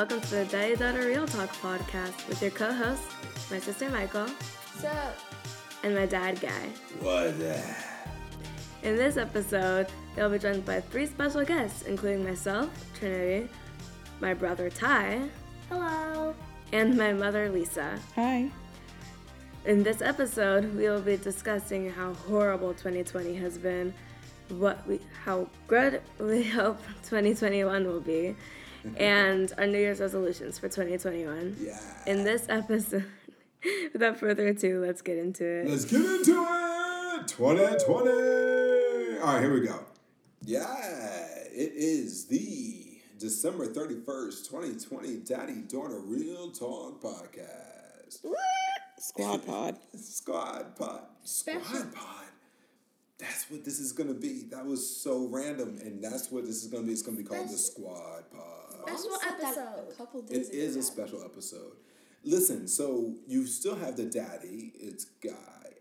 Hello, and welcome to the Daddy Daughter Real Talk podcast with your co hosts, my sister Michael, So, and my dad Guy. What the? In this episode, they'll be joined by three special guests, including myself, Trinity, my brother Ty, hello. and my mother Lisa. Hi. In this episode, we will be discussing how horrible 2020 has been, what we, how good we hope 2021 will be, and our New Year's resolutions for 2021. Yeah. In this episode, without further ado, let's get into it. Let's get into it. 2020. All right, here we go. Yeah, it is the December 31st, 2020 Daddy Daughter Real Talk podcast. What? Squad pod. Squad pod. Squad Special. pod. That's what this is going to be. That was so random, and that's what this is going to be. It's going to be called the Squad pod. Special episode. A couple It days ago. is a special episode. Listen, so you still have the daddy, it's Guy,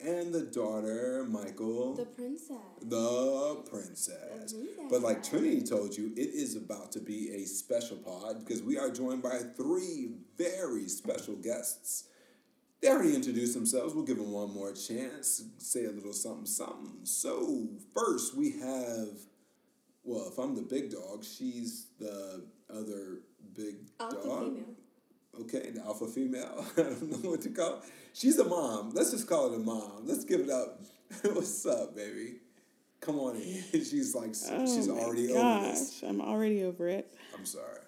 and the daughter, Michael, The princess. the, princess. princess. The But like. Trinity told you, it is about to be a special pod because we are joined by three very special guests. They already introduced themselves. We'll give them one more chance, say a little something, something. So, first we have, well, if I'm the big dog, she's the other big Alpha dog. female. Okay, the alpha female. I don't know what to call. It. She's a mom. Let's just call it a mom. Let's give it up. What's up, baby? Come on in. She's like, Oh she's my already gosh, over this. I'm already over it. I'm sorry.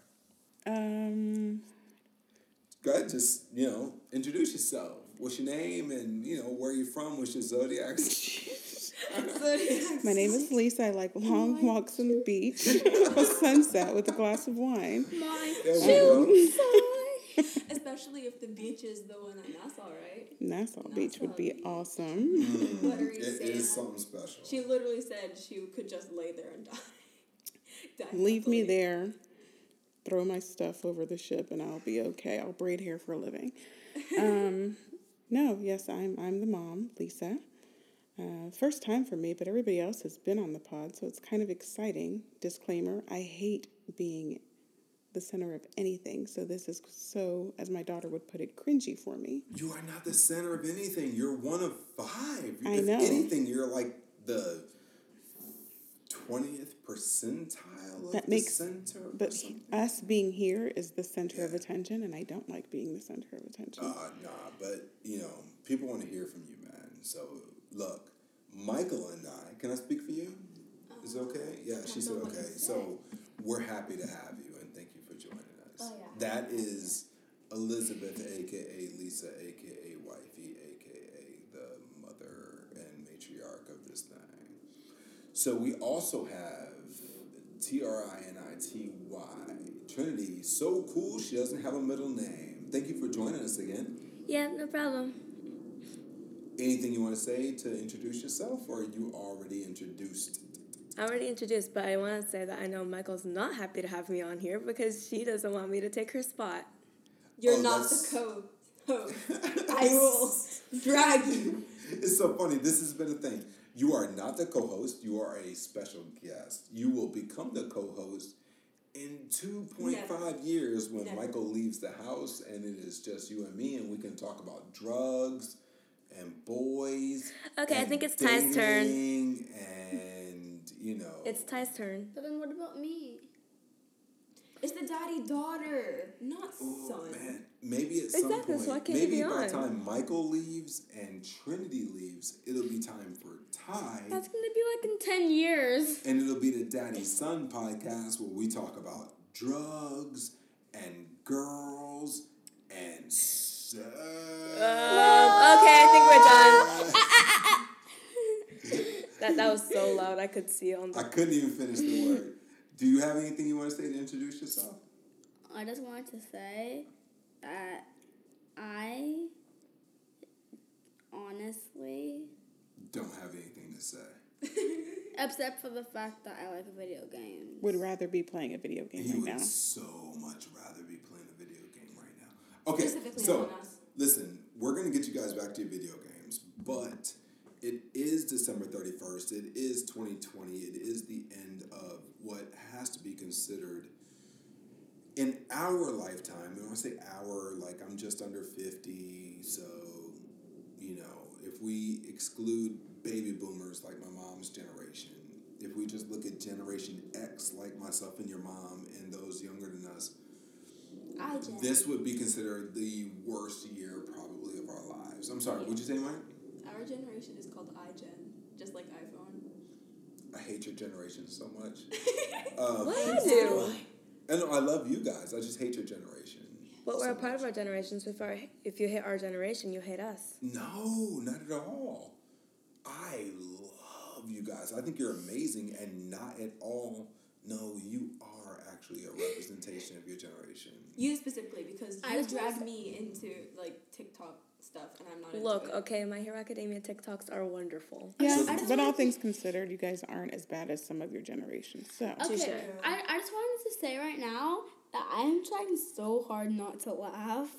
Um, Go ahead, just you know, introduce yourself. What's your name and you know where you're from? What's your zodiac? My name is Lisa. I like long walks on the beach, a sunset with a glass of wine. My There. Especially if the beach is the one at Nassau, right? Nassau Beach would be Beach. awesome. Buttery It sand. is something special. She literally said she could just lay there and die. die Leave me there. Throw my stuff over the ship, and I'll be okay. I'll braid hair for a living. Um, no, yes, I'm I'm the mom, Lisa. Uh, first time for me, but everybody else has been on the pod, so it's kind of exciting. Disclaimer: I hate being the center of anything, so this is so, as my daughter would put it, cringy for me. You are not the center of anything. You're one of five. I if know. anything, you're like the twentieth percentile of That the makes- center. But us being here is the center of attention, and I don't like being the center of attention. Uh, nah, but you know, people want to hear from you, man. So look, Michael and I, can I speak for you? Is it um, okay? Yeah, she said know what to okay. So we're happy to have you and thank you for joining us. Oh, yeah. That is Elizabeth, aka Lisa, aka Wifey, aka the mother and matriarch of this thing. So we also have T R I N I T Y Trinity. So cool, she doesn't have a middle name. Thank you for joining us again. Yeah, no problem. Anything you want to say to introduce yourself, or are you already introduced? I already introduced, but I want to say that I know Michael's not happy to have me on here because she doesn't want me to take her spot. You're Oh, not that's- the co host. I will drag you. It's so funny. This has been a thing. You are not the co-host. You are a special guest. You will become the co-host in two point five years when Never. Michael leaves the house and it is just you and me, and we can talk about drugs and boys. Okay, I and think it's Ty's turn. And you know, It's Ty's turn. But then what about me? It's the daddy daughter, not Oh, son. man, maybe at some Exactly, point, so why can't he maybe by the time Michael leaves and Trinity leaves, it'll be time for Ty. That's gonna be like in 10 years. And it'll be the Daddy Son podcast where we talk about drugs and girls and sex. Um, okay, I think we're done. That that was so loud. I could see on. The- I couldn't even finish the word. Do you have anything you want to say to introduce yourself? I just wanted to say that I honestly, Don't have anything to say. except for the fact that I like video games. Would rather be playing a video game right now. He right would now. so much rather be playing a video game right now. Okay, so listen, we're gonna get you guys back to your video games, but it is December thirty first. It is twenty twenty. It is the end of what has to be considered in our lifetime, and when I say our, like I'm just under 50, so, you know, if we exclude baby boomers like my mom's generation, if we just look at Generation X like myself and your mom and those younger than us, I this would be considered the worst year probably of our lives. I'm sorry, what'd you say, Mike? Our generation is called iGen, just like iPhone. I hate your generation so much. Um, What do you do? I know I love you guys. I just hate your generation. But we're so a part of much. our generations. If, our, if you hate our generation, you hate us. No, not at all. I love you guys. I think you're amazing, and not at all. No, you are actually a representation of your generation. You specifically, because I you just wanna dragged me into like TikTok stuff, and I'm not. into Look, it. okay, My Hero Academia TikToks are wonderful. Yeah, just but all wanted to- things considered, you guys aren't as bad as some of your generations. So Okay, I, I just wanted to say right now that I'm trying so hard not to laugh.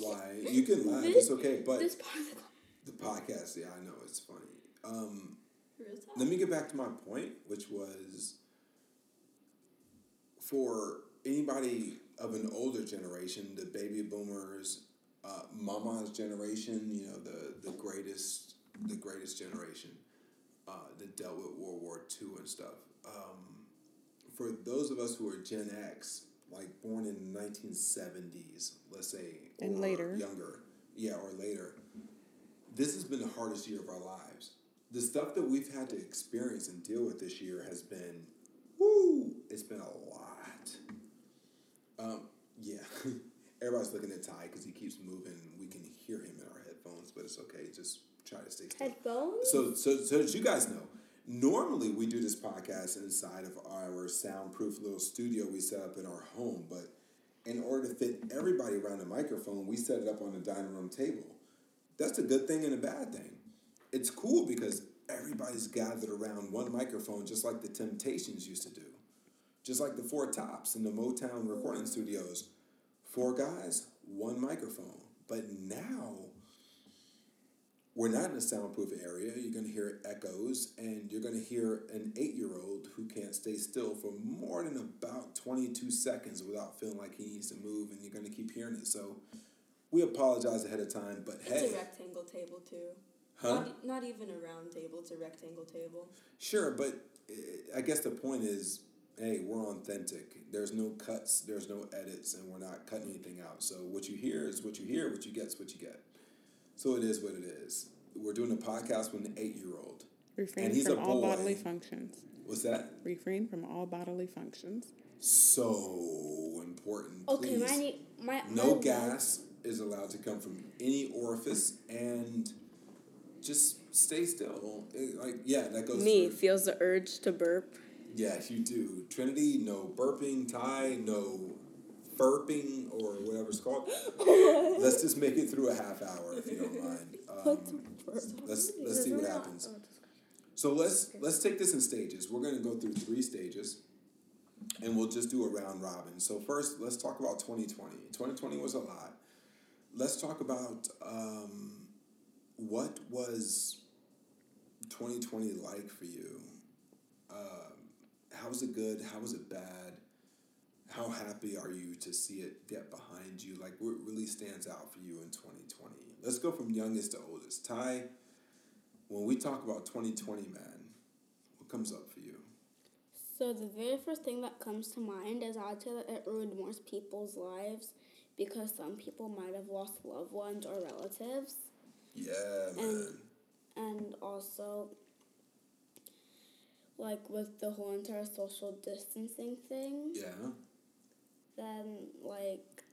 Why? You can laugh. This- It's okay, but This part of the the podcast, yeah, I know it's funny. Um, let me get back to my point, which was for anybody of an older generation, the baby boomers, uh, mama's generation, you know, the, the greatest the greatest generation uh, that dealt with World War II and stuff. Um, for those of us who are Gen X, like born in the 1970s, let's say, And or later. younger, yeah, or later, this has been the hardest year of our lives. The stuff that we've had to experience and deal with this year has been, woo, it's been a lot. Um, yeah, everybody's looking at Ty because he keeps moving. We can hear him in our headphones, but it's okay. Just try to stay still. headphones. So, so, so as you guys know, normally we do this podcast inside of our soundproof little studio we set up in our home, but in order to fit everybody around the microphone, we set it up on the dining room table. That's a good thing and a bad thing. It's cool because everybody's gathered around one microphone, just like the Temptations used to do, just like the Four Tops in the Motown recording studios. Four guys, one microphone. But now we're not in a soundproof area. You're going to hear echoes, and you're going to hear an eight year old who can't stay still for more than about 22 seconds without feeling like he needs to move, and you're going to keep hearing it. So we apologize ahead of time, but It's hey. a rectangle table too. Huh? Not, not even a round table. It's a rectangle table. Sure, but uh, I guess the point is hey, we're authentic. There's no cuts, there's no edits, and we're not cutting anything out. So what you hear is what you hear, what you get's what you get. So it is what it is. We're doing a podcast with an eight year old. refrain And he's from a all boy. bodily functions. What's that? Refrain from all bodily functions. So important. Okay, Please. my ne- my no my gas is allowed to come from any orifice and just stay still. It- like yeah, that goes Me for- feels the urge to burp. Yes, you do. Trinity, no burping, Ty, no burping or whatever it's called. let's just make it through a half hour if you don't mind. Um, let's let's see what happens. So let's let's take this in stages. We're gonna go through three stages, and we'll just do a round robin. So first, let's talk about twenty twenty. Twenty twenty was a lot. Let's talk about um, what was twenty twenty like for you. Um, how was it good? How was it bad? How happy are you to see it get behind you? Like, what really stands out for you in 2020? Let's go from youngest to oldest. Ty, when we talk about 2020, man, what comes up for you? So the very first thing that comes to mind is I'd say that it ruined most people's lives because some people might have lost loved ones or relatives. Yeah, man. And and also like with the whole entire social distancing thing, yeah. then like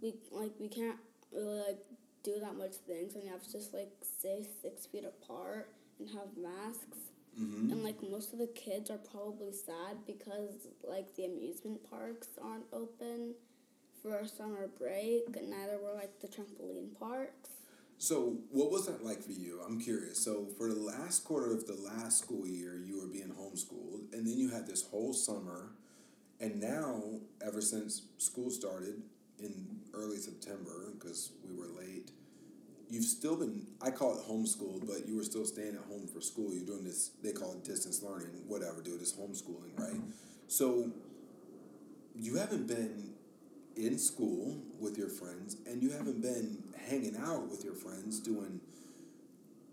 we like we can't really like do that much things and you have to just like stay six feet apart and have masks. Mm-hmm. And like most of the kids are probably sad because like the amusement parks aren't open for our summer break, and neither were like the trampoline parks. So, what was that like for you? I'm curious. So, for the last quarter of the last school year, you were being homeschooled, and then you had this whole summer, and now, ever since school started in early September, because we were late, you've still been, I call it homeschooled, but you were still staying at home for school. You're doing this, they call it distance learning, whatever, dude, it's homeschooling, right? So, you haven't been in school with your friends, and you haven't been hanging out with your friends doing.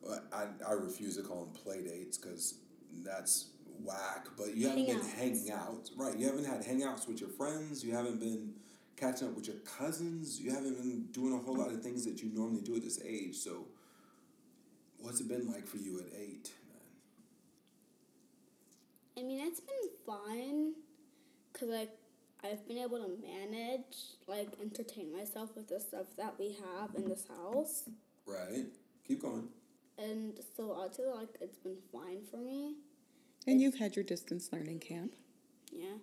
uh, I, I refuse to call them play dates because that's whack. But you haven't been hanging out, right? You haven't had hangouts with your friends. You haven't been catching up with your cousins. You haven't been doing a whole lot of things that you normally do at this age. So, what's it been like for you at eight, man? I mean, it's been fine, cause like I've been able to manage, like entertain myself with the stuff that we have in this house, Right? Keep going. and so I'd say like it's been fine for me. And you've had your distance learning camp. Yeah,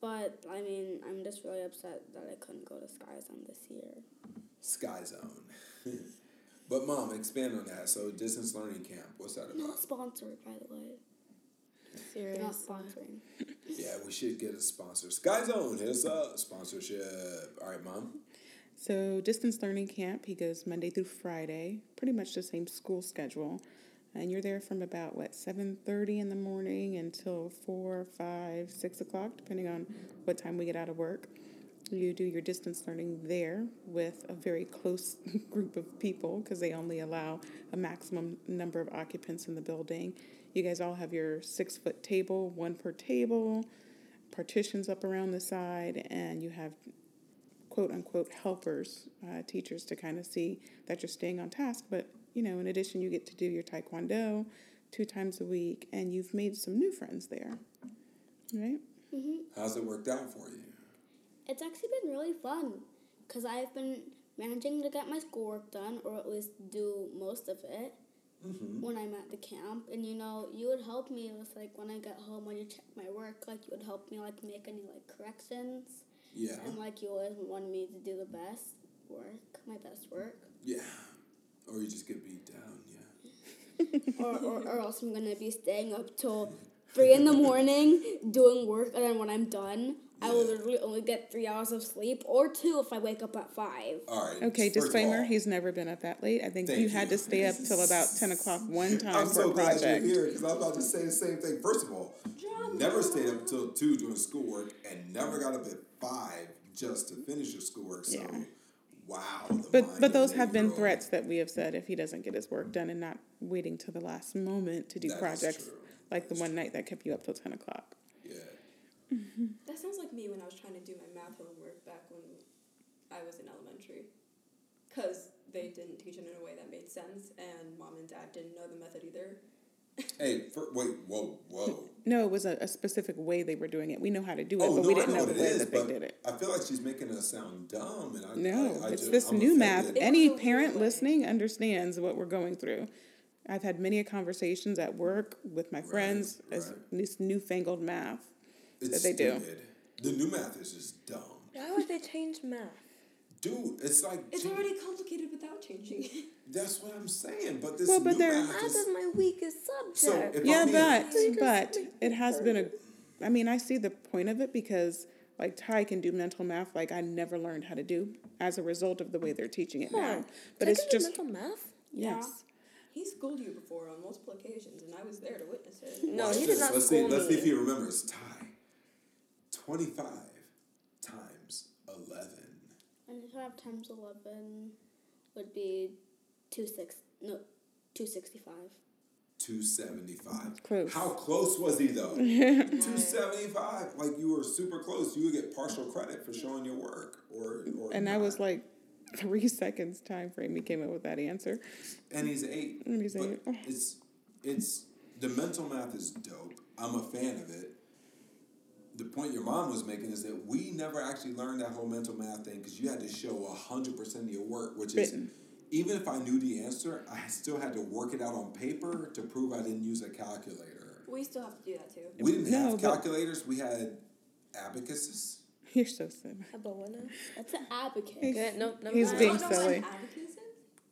but I mean, I'm just really upset that I couldn't go to Sky Zone this year. Sky Zone. but mom, expand on that. So distance learning camp, what's that Not about? sponsored, by the way. They're Seriously. not sponsoring. Yeah, we should get a sponsor. Sky Zone, hit us up. Sponsorship. All right, mom. So distance learning camp, he goes Monday through Friday, pretty much the same school schedule. And you're there from about what, seven thirty in the morning until four, five, six o'clock, depending on what time we get out of work. You do your distance learning there with a very close group of people because they only allow a maximum number of occupants in the building. You guys all have your six foot table, one per table, partitions up around the side, and you have quote unquote helpers, uh, teachers to kind of see that you're staying on task. But, you know, in addition, you get to do your taekwondo two times a week, and you've made some new friends there, right? How's it worked out for you? It's actually been really fun because I've been managing to get my schoolwork done, or at least do most of it Mm-hmm. when I'm at the camp. And you know, you would help me with like when I get home when you check my work, like you would help me like make any like corrections, Yeah. and like you always wanted me to do the best work, my best work. Yeah. Or you just get beat down, yeah. or, or, or else I'm gonna be staying up till three in the morning doing work, and then when I'm done, I will literally only get three hours of sleep or two if I wake up at five. All right. Okay, first disclaimer, all, he's never been up that late. I think Thank you had to stay up till about 10 o'clock one time I'm for so a glad you're here because I was about to say the same thing. First of all, never stayed up till two doing schoolwork and never got up at five just to finish your schoolwork. So, Yeah. wow. But but those have been eight-year-old. threats that we have said if he doesn't get his work done and not waiting till the last moment to do That is projects true. like the one night that kept you up till 10 o'clock. Yeah. That sounds like me when I was trying to do my math homework back when I was in elementary. Because they didn't teach it in a way that made sense, and mom and dad didn't know the method either. Hey, for, wait, whoa, whoa. No, it was a, a specific way they were doing it. We know how to do it, Oh, but no, we didn't know know what the way is, that they but did it. I feel like she's making us sound dumb, and I No, I, I it's just, this I'm new math. It Any parent way. listening understands what we're going through. I've had many conversations at work with my friends as right. this newfangled math. It's they stupid. do. The new math is just dumb. Why would they change math? Dude, it's like it's dude, already complicated without changing. That's what I'm saying. But this well, but new they're, math, math is, is my weakest subject. So yeah, I but but it has been a. I mean, I see the point of it because like Ty can do mental math like I never learned how to do as a result of the way they're teaching it huh. now. But Ty it's can just do mental math. Yes. Yeah. He schooled you before on multiple occasions, and I was there to witness it. No, Watch he did this. not. Let's see. Let's see if he remembers. Ty 25 times 11. 25 times 11 would be 26 no 265. 275. Close. How close was he though? 275. Like you were super close. You would get partial credit for showing your work or, or And not. I was like 3 seconds time frame he came up with that answer. And he's 8. And he's but 8. It's it's the mental math is dope. I'm a fan of it. The point your mom was making is that we never actually learned that whole mental math thing because you had to show hundred percent of your work, which is Written. even if I knew the answer, I still had to work it out on paper to prove I didn't use a calculator. We still have to do that too. We didn't No, have calculators. We had abacuses. You're so silly. How about one? else? That's an abacus. Okay, no, never He's being You don't know what silly.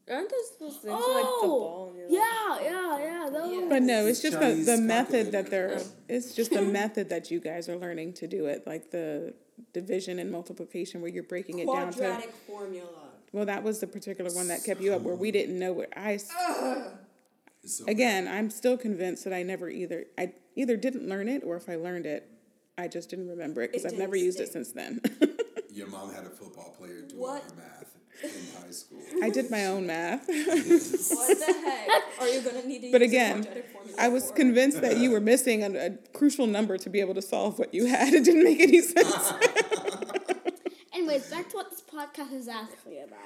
An abacus is? Aren't those those things with, like the ball? And you're like, Oh, yeah, yeah, yeah. Those. Yeah. But no, it's It's just the, Chinese the method that they're. It's just the method that you guys are learning to do it, like the division and multiplication, where you're breaking it down to. Quadratic formula. Well, that was the particular one that kept you up, where we didn't know what I. s- It's so Again, I'm still convinced that I never either I either didn't learn it or if I learned it, I just didn't remember it because I've never didn't used it since then. Your mom had a football player doing What? her math in high school. I did my own math. What the heck? Are you gonna need to But use a again, quadratic formula I was for- convinced that you were missing a, a crucial number to be able to solve what you had. It didn't make any sense. Anyways, back to what this podcast is actually about.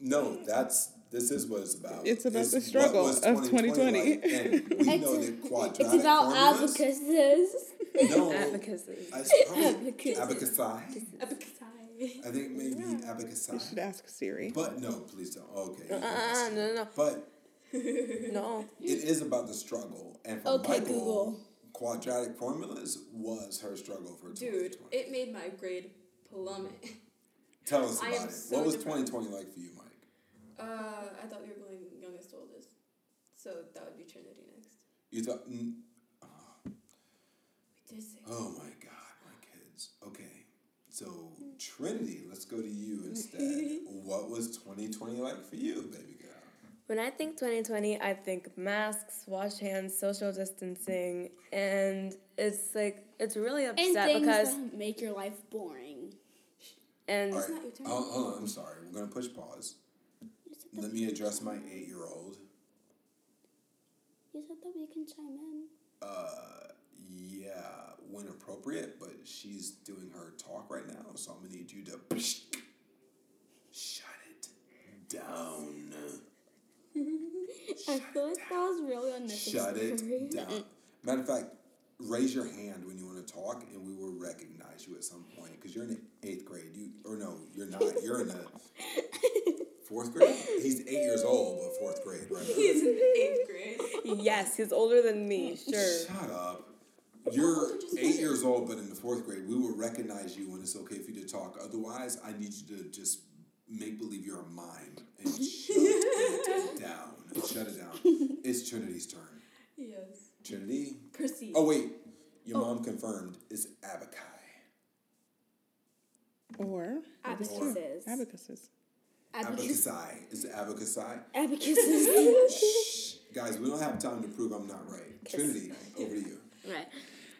No, that's this is what it's about. It's about the what struggle of 2020 like, 2020. and we It's- know that quadratic It's about formulas. abacuses. No, Advocacy. I, probably Abacus. abacus. Abacus. I think maybe abacus. You should ask Siri. But no, please don't. Okay. Uh, no, no, no. But no. it is about the struggle, and for Okay, Michael, Google. quadratic formulas was her struggle for 2020. Dude, it made my grade plummet. Tell us I about it. so what was 2020 like for you, Mike? Uh, I thought you were going youngest to oldest, so that would be Trinity next. You thought, mm, We did say. oh my God, my kids. Okay, so Trinity, let's go to you instead. what was 2020 like for you, baby girl? When I think 2020, I think masks, wash hands, social distancing, and it's like it's really And upset things because that make your life boring. and All right, not your turn. oh, hold. I'm sorry. We're gonna push pause. Let me address my eight-year-old. You said that we can chime in. Uh, yeah, when appropriate, but she's doing her talk right now, so I'm gonna need you to shut it down. I feel like that was really unnecessary. Shut it down. Matter of fact, raise your hand when you want to talk, and we will recognize you at some point because you're in eighth grade. You or no, you're not. You're in the fourth grade. He's eight years old, but fourth grade, right? He's in eighth grade. yes, he's older than me. Sure. Shut up. You're eight years old, but in the fourth grade, we will recognize you when it's okay for you to talk. Otherwise, I need you to just make believe you're a mime and shut it down. Shut it down. It's Trinity's turn. Yes. Trinity. Proceed. Oh wait, your oh. mom confirmed it's Abakai. Or Abacuses. abacuses. Abacus. Abacusai. Is it Abacusai? Abacuses. Shh. Guys, we don't have time to prove I'm not right. Trinity, over to you. Right.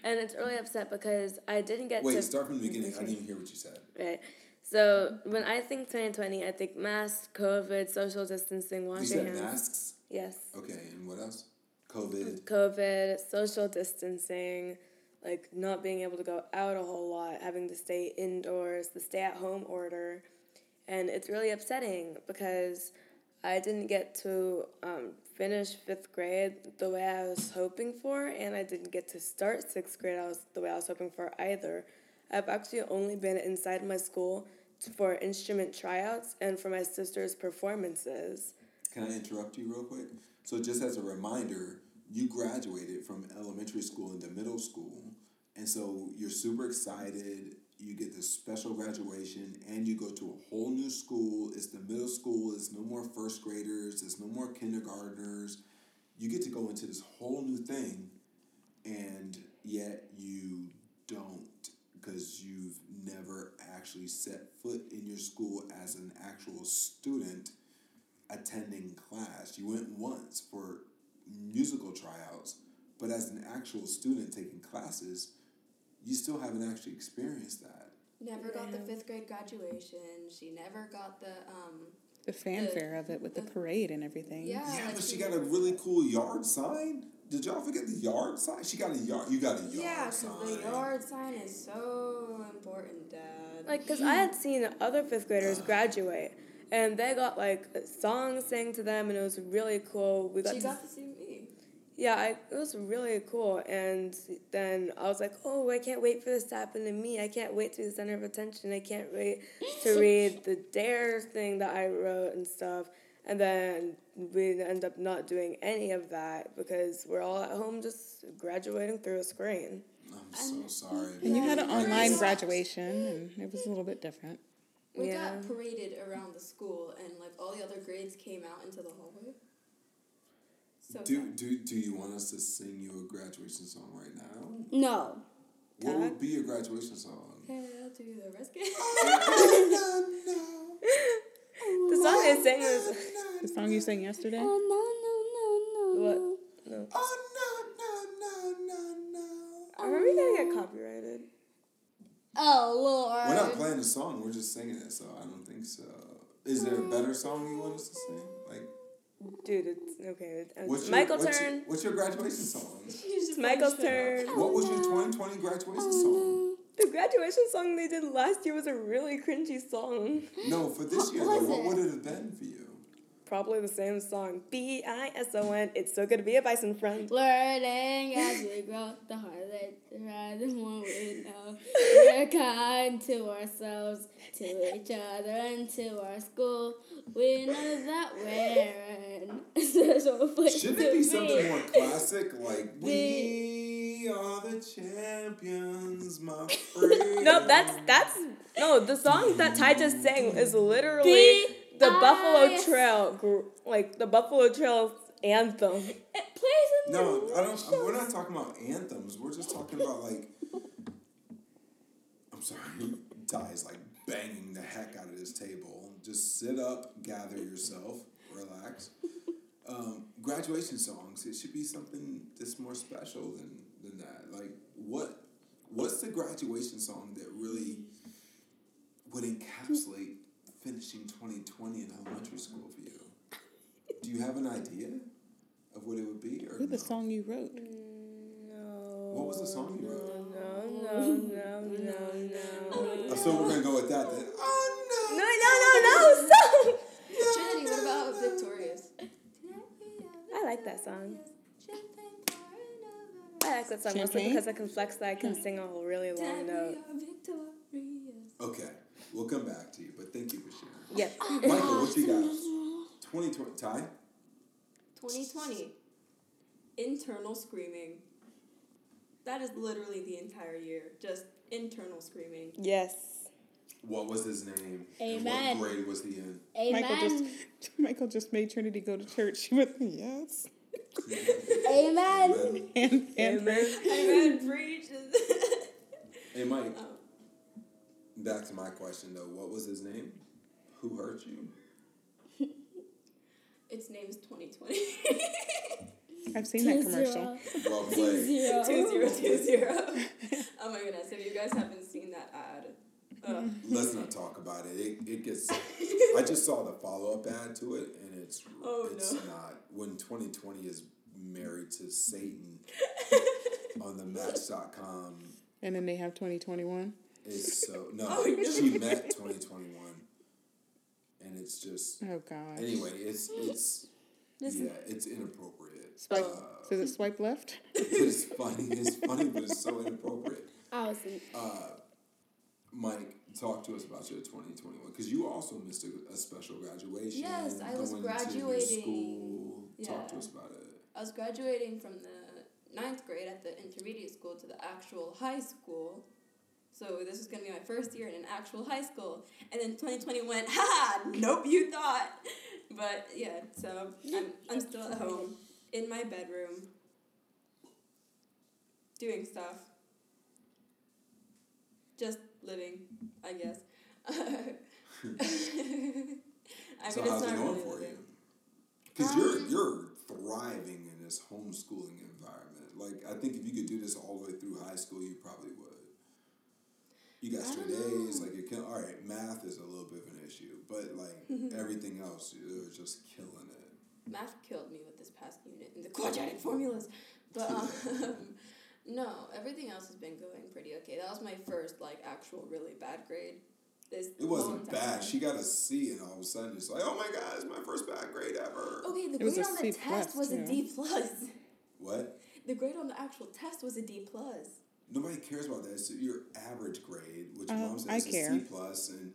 And it's really upset because I didn't get to Wait, to start from the beginning. I didn't even hear what you said. Right. So when I think 2020, I think masks, COVID, social distancing, washing You said hands. masks? Yes. Okay, and what else? COVID. COVID, social distancing, like not being able to go out a whole lot, having to stay indoors, the stay at home order. And it's really upsetting because I didn't get to um, finish fifth grade the way I was hoping for, and I didn't get to start sixth grade I was, the way I was hoping for either. I've actually only been inside my school for instrument tryouts and for my sister's performances. Can I interrupt you real quick? So, just as a reminder, you graduated from elementary school into middle school, and so you're super excited. You get this special graduation, and you go to a whole new school. It's the middle school. It's no more first graders. It's no more kindergartners. You get to go into this whole new thing, and yet you don't because you've never actually set foot in your school as an actual student attending class. You went once for musical tryouts, but as an actual student taking classes, you still haven't actually experienced that. Never got the fifth grade graduation. She never got the um. The fanfare of it with the parade and everything. Yeah. Yeah, like but she got a really cool yard sign. Did y'all forget the yard sign? She got a yard. You got a yard sign. Yeah, because the yard sign is so important, Dad. Like, because I had seen other fifth graders graduate, and they got like songs sang to them, and it was really cool. We got she to, got to see me. Yeah, I, it was really cool. And then I was like, oh, I can't wait for this to happen to me. I can't wait to be the center of attention. I can't wait to read the Dare thing that I wrote and stuff. And then we end up not doing any of that because we're all at home just graduating through a screen. I'm so sorry. And you had an online graduation, and it was a little bit different. We Yeah. got paraded around the school, and like all the other grades came out into the hallway. So Do, sad. do, do you want us to sing you a graduation song right now? No. What would be your graduation song? Hail to the rescue. Oh, the song they oh, sang was. The song you sang yesterday? Oh, no, no, no, no. What? No. Oh no no no no no. Are we gonna get copyrighted? Oh Lord. We're not playing the song. We're just singing it. So I don't think so. Is there a better song you want us to sing? Like Dude, it's okay. It's what's Michael's your, what's turn. Your, what's your graduation song? It's Michael's turn. What was your 2020 graduation song? The graduation song they did last year was a really cringy song. No, for this What year was though, what would it have been for you? Probably the same song. B I S O N. It's so good to be a bison friend. Learning as we grow, the harder they try, the more we know. We're kind to ourselves, to each other, and to our school. We know that we're in a special place Shouldn't it be be. something more classic like We are the champions, my friend? No, that's that's no. The song that Ty just sang is literally B the I Buffalo Trail, gr- like the Buffalo Trail anthem. It plays in No, the I don't. We're not talking about anthems. We're just talking about like. I'm sorry, Ty is like banging the heck out of this table. Just sit up, gather yourself, relax. Um, graduation songs. It should be something that's more special than than that. Like what? What's the graduation song that really would encapsulate finishing 2020 in elementary school for you? Do you have an idea of what it would be? Or Ooh, the no? song you wrote. No. What was the song you wrote? No, no, no, no, no. Uh, So we're gonna go with that then. Oh No, no, no, no! Stop! Trinity, what about Victorious? I like that song. I like that song mostly because I can flex that I can sing a whole really long note. Okay, we'll come back to you, but thank you for sharing. Yep. Michael, what you got? Twenty twenty. Ty. 2020. Internal screaming. That is literally the entire year. Just internal screaming. Yes. What was his name? Amen. And what grade was he in? Amen. Michael just Michael just made Trinity go to church. She went, yes. Amen. Amen. And and Amen. Amen. Preach. Hey Mike. Oh. Back to my question though. What was his name? Who hurt you? its name is 2020. I've seen that commercial. Well played. Zero. two zero two zero. Oh my goodness! If you guys haven't seen that ad, ugh. Let's not talk about it. It, it gets. I just saw the follow up ad to it, and it's Oh, it's no. not when 2020 is married to Satan on the Match.com. And then they have 2021. Is so no. Oh. She met 2021, and it's just Oh god. anyway. It's it's yeah. It's inappropriate. Swipe. Uh, Does it swipe left? it's funny. It's funny, but it's so inappropriate. I was Uh, Mike, talk to us about your 2021 because you also missed a, a special graduation. Yes, I was going to your graduating. School. Talk to us about it. I was graduating from the ninth grade at the intermediate school to the actual high school. So this was gonna be my first year in an actual high school, and then twenty twenty went. Ha! Nope, you thought. But yeah, so I'm I'm still at home in my bedroom doing stuff. Just living, I guess. I so mean, how's it's it going really for living. you? Because you're um, you're thriving in this homeschooling environment. Like I think if you could do this all the way through high school, you probably would. You got straight don't A's, like you can. All right, math is a little bit of an issue, but like everything else, you're just killing it. math killed me with this past unit in the quadratic formulas. But um, no, everything else has been going pretty okay. That was my first like actual really bad grade. This It wasn't bad. She got a C, and all of a sudden it's like, oh my god, it's my first bad grade ever. Okay, the It grade on the C test plus, was a too. D plus. What? The grade on the actual test was a D plus. Nobody cares about that. It's your average grade, which Uh, mom says is a care. C plus, and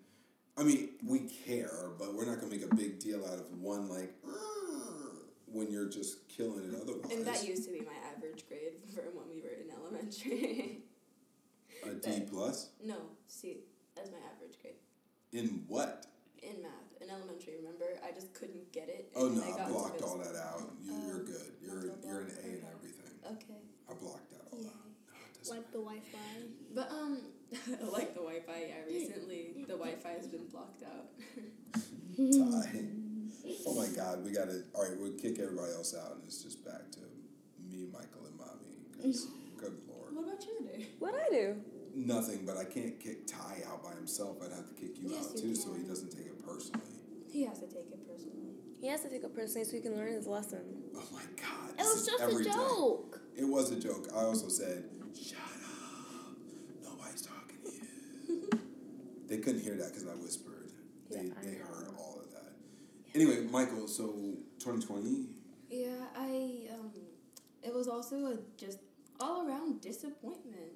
I mean we care, but we're not gonna make a big deal out of one like when you're just killing it otherwise. And that used to be my average grade from when we were in elementary. a D plus no, C. That's my average grade. in what? In math. In elementary, remember? I just couldn't get it. Oh and no, I I got into blocked all that out. You, Oh, you're good. You're you're an. A in everything. Okay. I blocked that all out. No, it doesn't like the Wi-Fi. But um, like the Wi-Fi, yeah. Recently, the Wi-Fi has been blocked out. Ty. Oh my God, we gotta. All right, we'll kick everybody else out, and it's just back to me, Michael, and mommy. good lord. what about you day? What I do? nothing, but I can't kick Ty out by himself. I'd have to kick you Yes, out you too, so he can. doesn't take it personally. He has to take it personally. He has to take it personally so he can learn his lesson. Oh my god. It was just every a day. joke. It was a joke. I also said, "Shut up! Nobody's talking to you." they couldn't hear that because I whispered. They Yeah, I they know. heard all of that. Anyway, Michael. So twenty twenty. Yeah, I um, it was also a just all around disappointment.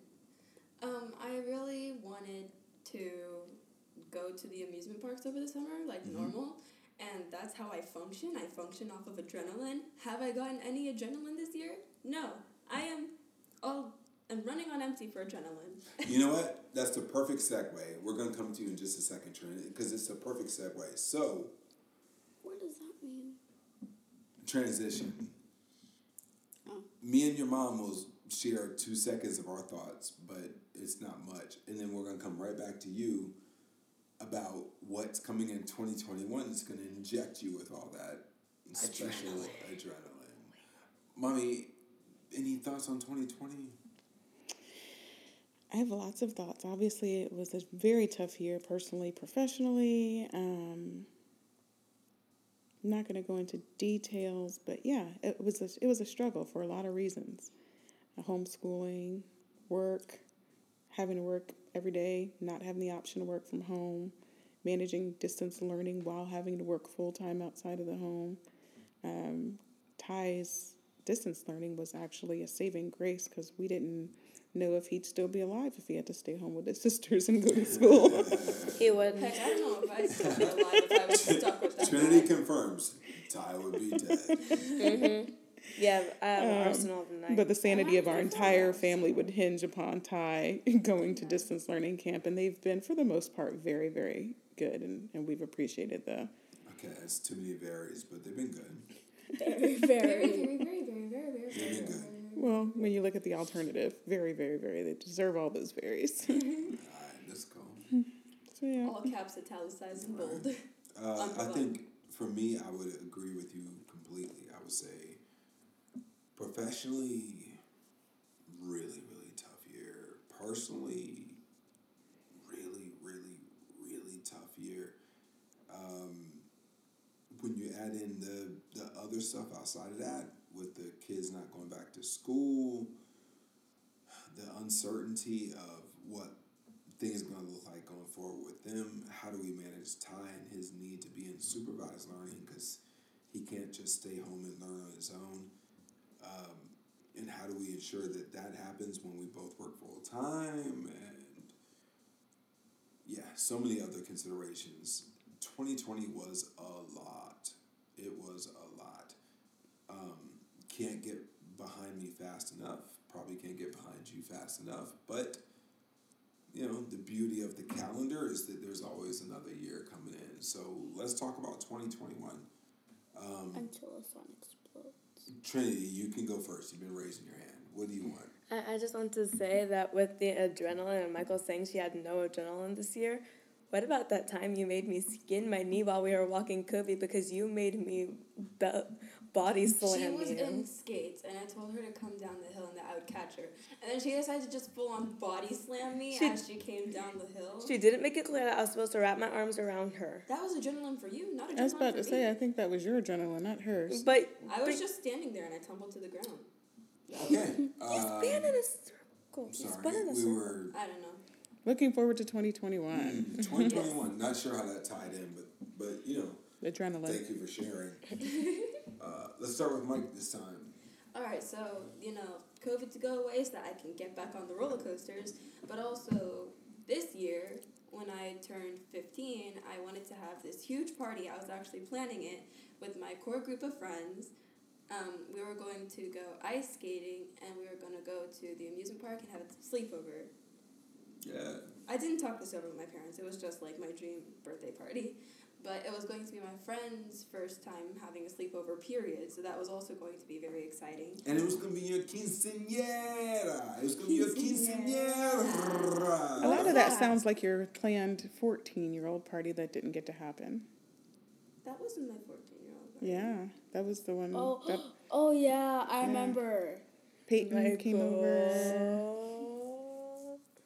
Um, I really wanted to go to the amusement parks over the summer like normal, and that's how I function. I function off of adrenaline. Have I gotten any adrenaline this year? No, I am all I'm running on empty for adrenaline. You know what? That's the perfect segue. We're gonna come to you in just a second, Trinity, because it's the perfect segue. So What does that mean? transition. Oh. Me and your mom will share two seconds of our thoughts, but it's not much. And then we're going to come right back to you about what's coming in 2021 that's going to inject you with all that special adrenaline. Mommy, any thoughts on 2020? I have lots of thoughts. Obviously, it was a very tough year personally, professionally. Um, I'm not going to go into details, but yeah, it was a, it was a struggle for a lot of reasons. Homeschooling, work, having to work every day, not having the option to work from home, managing distance learning while having to work full time outside of the home. Um, Ty's distance learning was actually a saving grace because we didn't know if he'd still be alive if he had to stay home with his sisters and go to school. He wouldn't. Heck, I don't know if I'd still be alive if I was stuck with that. Trinity guy. confirms Ty would be dead. Yeah, I have an arsenal of the night. but the sanity of our entire family would hinge upon Ty going to distance learning camp, and they've been, for the most part, very, very good, and, and we've appreciated the. Okay, that's too many varies, but they've been good. Very, Very, very. very, very, very, very, very, They've been good. Well, when you look at the alternative, very, very, very, they deserve all those berries. All right, let's go. so yeah, All caps, italicized, and bold. Uh, I think for me, I would agree with you completely. I would say professionally, really, really tough year. Personally, really, really, really tough year. Um, when you add in the, the other stuff outside of that, with the kids not going back to school, the uncertainty of what things are going to look like going forward with them. How do we manage Ty and his need to be in supervised learning because he can't just stay home and learn on his own? Um, and how do we ensure that that happens when we both work full time? And yeah, so many other considerations. 2020 was a lot. It was a lot. Um, can't get behind me fast enough. Probably can't get behind you fast enough. But you know, the beauty of the calendar is that there's always another year coming in. So let's talk about 2021. Um, Until the sun explodes. Trinity, you can go first. You've been raising your hand. What do you want? I, I just want to say that with the adrenaline and Michael saying she had no adrenaline this year, what about that time you made me skin my knee while we were walking Kobe because you made me be- body slam She was you? in skates, and I told her to come down the hill and that I would catch her. And then she decided to just full on body slam me She- as she came down the hill. She didn't make it clear that I was supposed to wrap my arms around her. that was adrenaline for you, not adrenaline I was about for to me. say, I think that was your adrenaline, not hers. But I was but just standing there and I tumbled to the ground. Okay. Uh, spin in a circle. sorry, Spin in a we circle. were I don't know. Looking forward to 2021. 2021. Not sure how that tied in, but but you know, Adrenaline. thank you for sharing. Uh, let's start with Mike this time. All right, so you know, COVID to go away so that I can get back on the roller coasters. But also this year, when I turned fifteen, I wanted to have this huge party. I was actually planning it with my core group of friends. Um, we were going to go ice skating, and we were going to go to the amusement park and have a sleepover. Yeah. I didn't talk this over with my parents. It was just like my dream birthday party. But it was going to be my friend's first time having a sleepover, period. So that was also going to be very exciting. And it was gonna be your quinceañera. It was gonna be your quinceañera. A lot of that that? sounds like your planned 14 year old party that didn't get to happen. That wasn't my 14 year old. party. Yeah, that was the one Oh, that oh yeah, I remember. Peyton came over.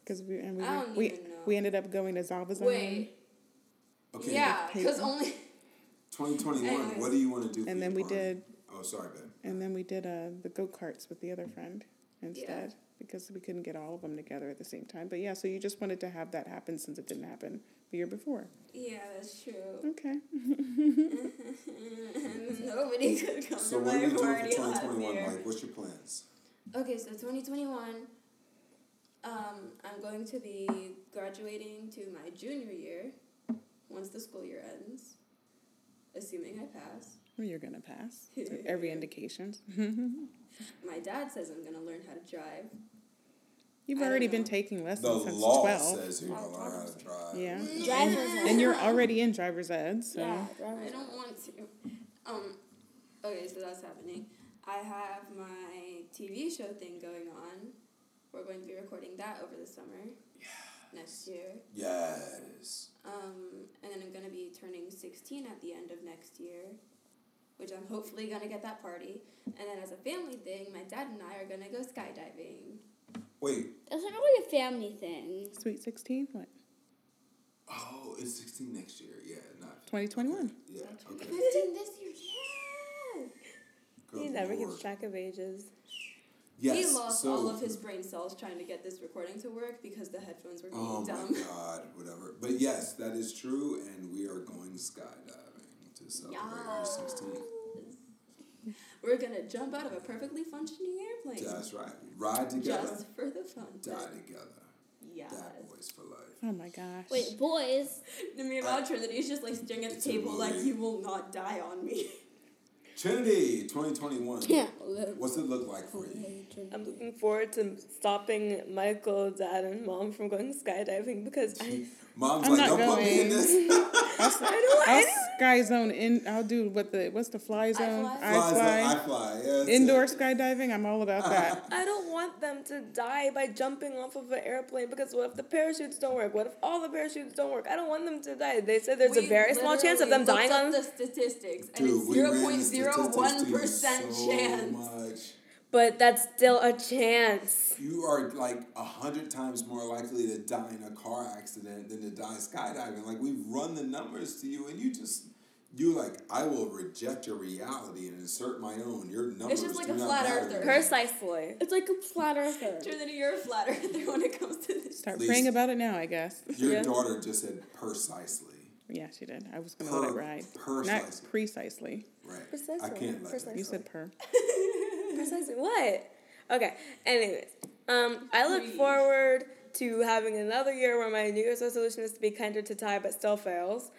Because we and we I don't we, even know. we ended up going to Zalba's. Wait. Okay. yeah, because only. 2021. Anyways. What do you want to do? And then we party? did Oh, sorry, babe. and then we did uh the go karts with the other friend instead because we couldn't get all of them together at the same time. But yeah, so you just wanted to have that happen since it didn't happen the year before. Yeah, that's true. Okay. Nobody could come So to what are my we doing for 2021, year. Mike? What's your plans? Okay, so 2021, um, I'm going to be graduating to my junior year once the school year ends, assuming I pass. Well, you're gonna pass. Every indication. My dad says I'm gonna learn how to drive. You've I already been know. taking The lessons since law twelve. says you're gonna learn how to drive. Yeah. Driver's ed. And you're already in driver's ed, so Yeah, I don't want to. Um, okay, so that's happening. I have my TV show thing going on. We're going to be recording that over the summer. Yeah. Next year. Yes. Um, and then I'm gonna be turning 16 at the end of next year, which I'm hopefully gonna get that party. And then as a family thing, my dad and I are gonna go skydiving. Wait. That's not really a family thing. sweet sixteen, what? Oh, it's 16 next year. Yeah, not. Twenty twenty one. Yeah. Okay. 15 this year, yeah. Good He never Lord. keeps track of ages. Yes. he lost so, all of his brain cells trying to get this recording to work because the headphones were being Oh dumb. Oh my God! Whatever. But yes, that is true, and we are going skydiving to celebrate our 16th. We're gonna jump out of a perfectly functioning airplane. That's right. Ride together, Just for the fun. die it. together. Yes. That boys for life. Oh my gosh. Wait, boys. The mere I- Trinity's just like staring at the table like movie. you will not die on me. Trinity, 2021. Yeah. What's it look like for you? I'm looking forward to stopping Michael, dad, and mom from going skydiving because I, Mom's I'm like, not don't put me in this. I'll sky zone in. I'll do what the what's the fly zone? fly? I Flies fly. I fly. Yeah, Indoor it. skydiving. I'm all about that. I don't want them to die by jumping off of an airplane because what if the parachutes don't work? What if all the parachutes don't work? I don't want them to die. They said there's a very small chance of them dying looked on. up the statistics, and Dude, it's we zero ran point the zero statistics one to you percent so chance. Much. But that's still a chance. You are like a hundred times more likely to die in a car accident than to die skydiving. Like we've run the numbers to you, and you just you like I will reject your reality and insert my own. Your numbers It's just like do a not flat matter. earther. Precisely. It's like a flat earther. Trinity, you're a flat earther when it comes to this. Start praying about it now, I guess. Your Yeah. daughter just said precisely. Yeah, she did. I was gonna let it Per- ride. precisely. Not precisely. Right. I can't let Precisely. You said per. Precisely. What? Okay. Anyways, um, I look Agreed. forward to having another year where my New Year's resolution is to be kinder to Ty, but still fails.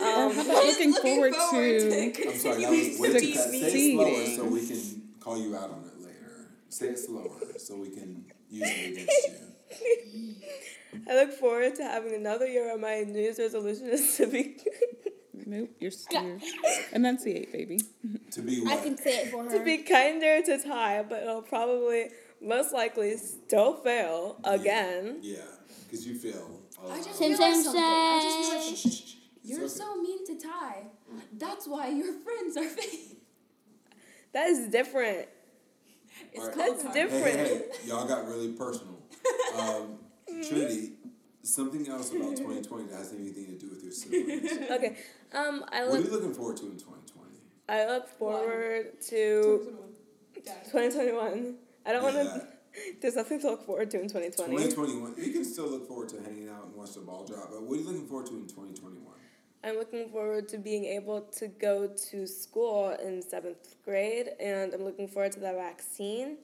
Or how about looking forward to? I'm sorry, that was way too Succeeding. fast. Say it slower so we can call you out on it later. Say it slower so we can use it against you. I look forward to having another year where my New Year's resolution is to be Nope, you're, you're enunciate, baby. To be I can say it for her. to be kinder to Ty, but it'll probably most likely still fail again. Yeah, because you fail. a I lot. just realized something. I just same. realized something. You're okay. so mean to Ty. That's why your friends are fake. That is different. It's Alright. called That's karma. different. Hey, hey, hey, y'all got really personal. Um, Trinity, something else about 2020 that has anything to do with your siblings. Okay. Um, I look, What are you looking forward to in 2020? I look forward to 2021. I don't want to. There's nothing to look forward to in 2020. 2021, you can still look forward to hanging out and watch the ball drop, but what are you looking forward to in 2021? I'm looking forward to being able to go to school in seventh grade, and I'm looking forward to the vaccine.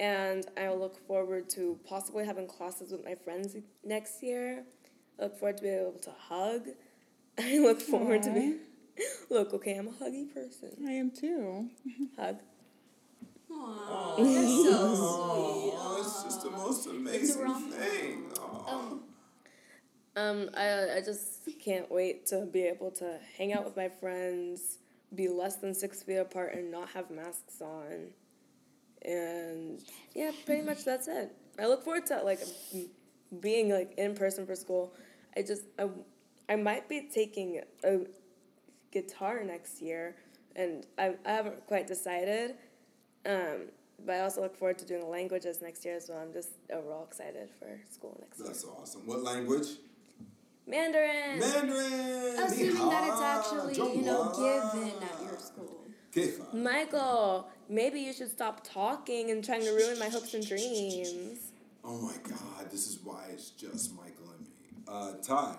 And I look forward to possibly having classes with my friends next year. I look forward to being able to hug. I look forward to being. Look, okay, I'm a huggy person. I am too. Hug. Aw, that's so sweet. Oh, it's just the most amazing wrong- thing. Aw. Um, I, I just can't wait to be able to hang out with my friends, be less than six feet apart, and not have masks on. And yeah, pretty much that's it. I look forward to like being like in person for school. I just I, I might be taking a guitar next year, and I, I haven't quite decided. Um, but I also look forward to doing languages next year as well. I'm just overall excited for school next year. That's awesome. What language? Mandarin. Mandarin. Assuming that it's actually, you know, given at your school. Keifa. Michael, maybe you should stop talking and trying to ruin my hopes and dreams. Oh my God, this is why it's just Michael and me. Uh, Ty,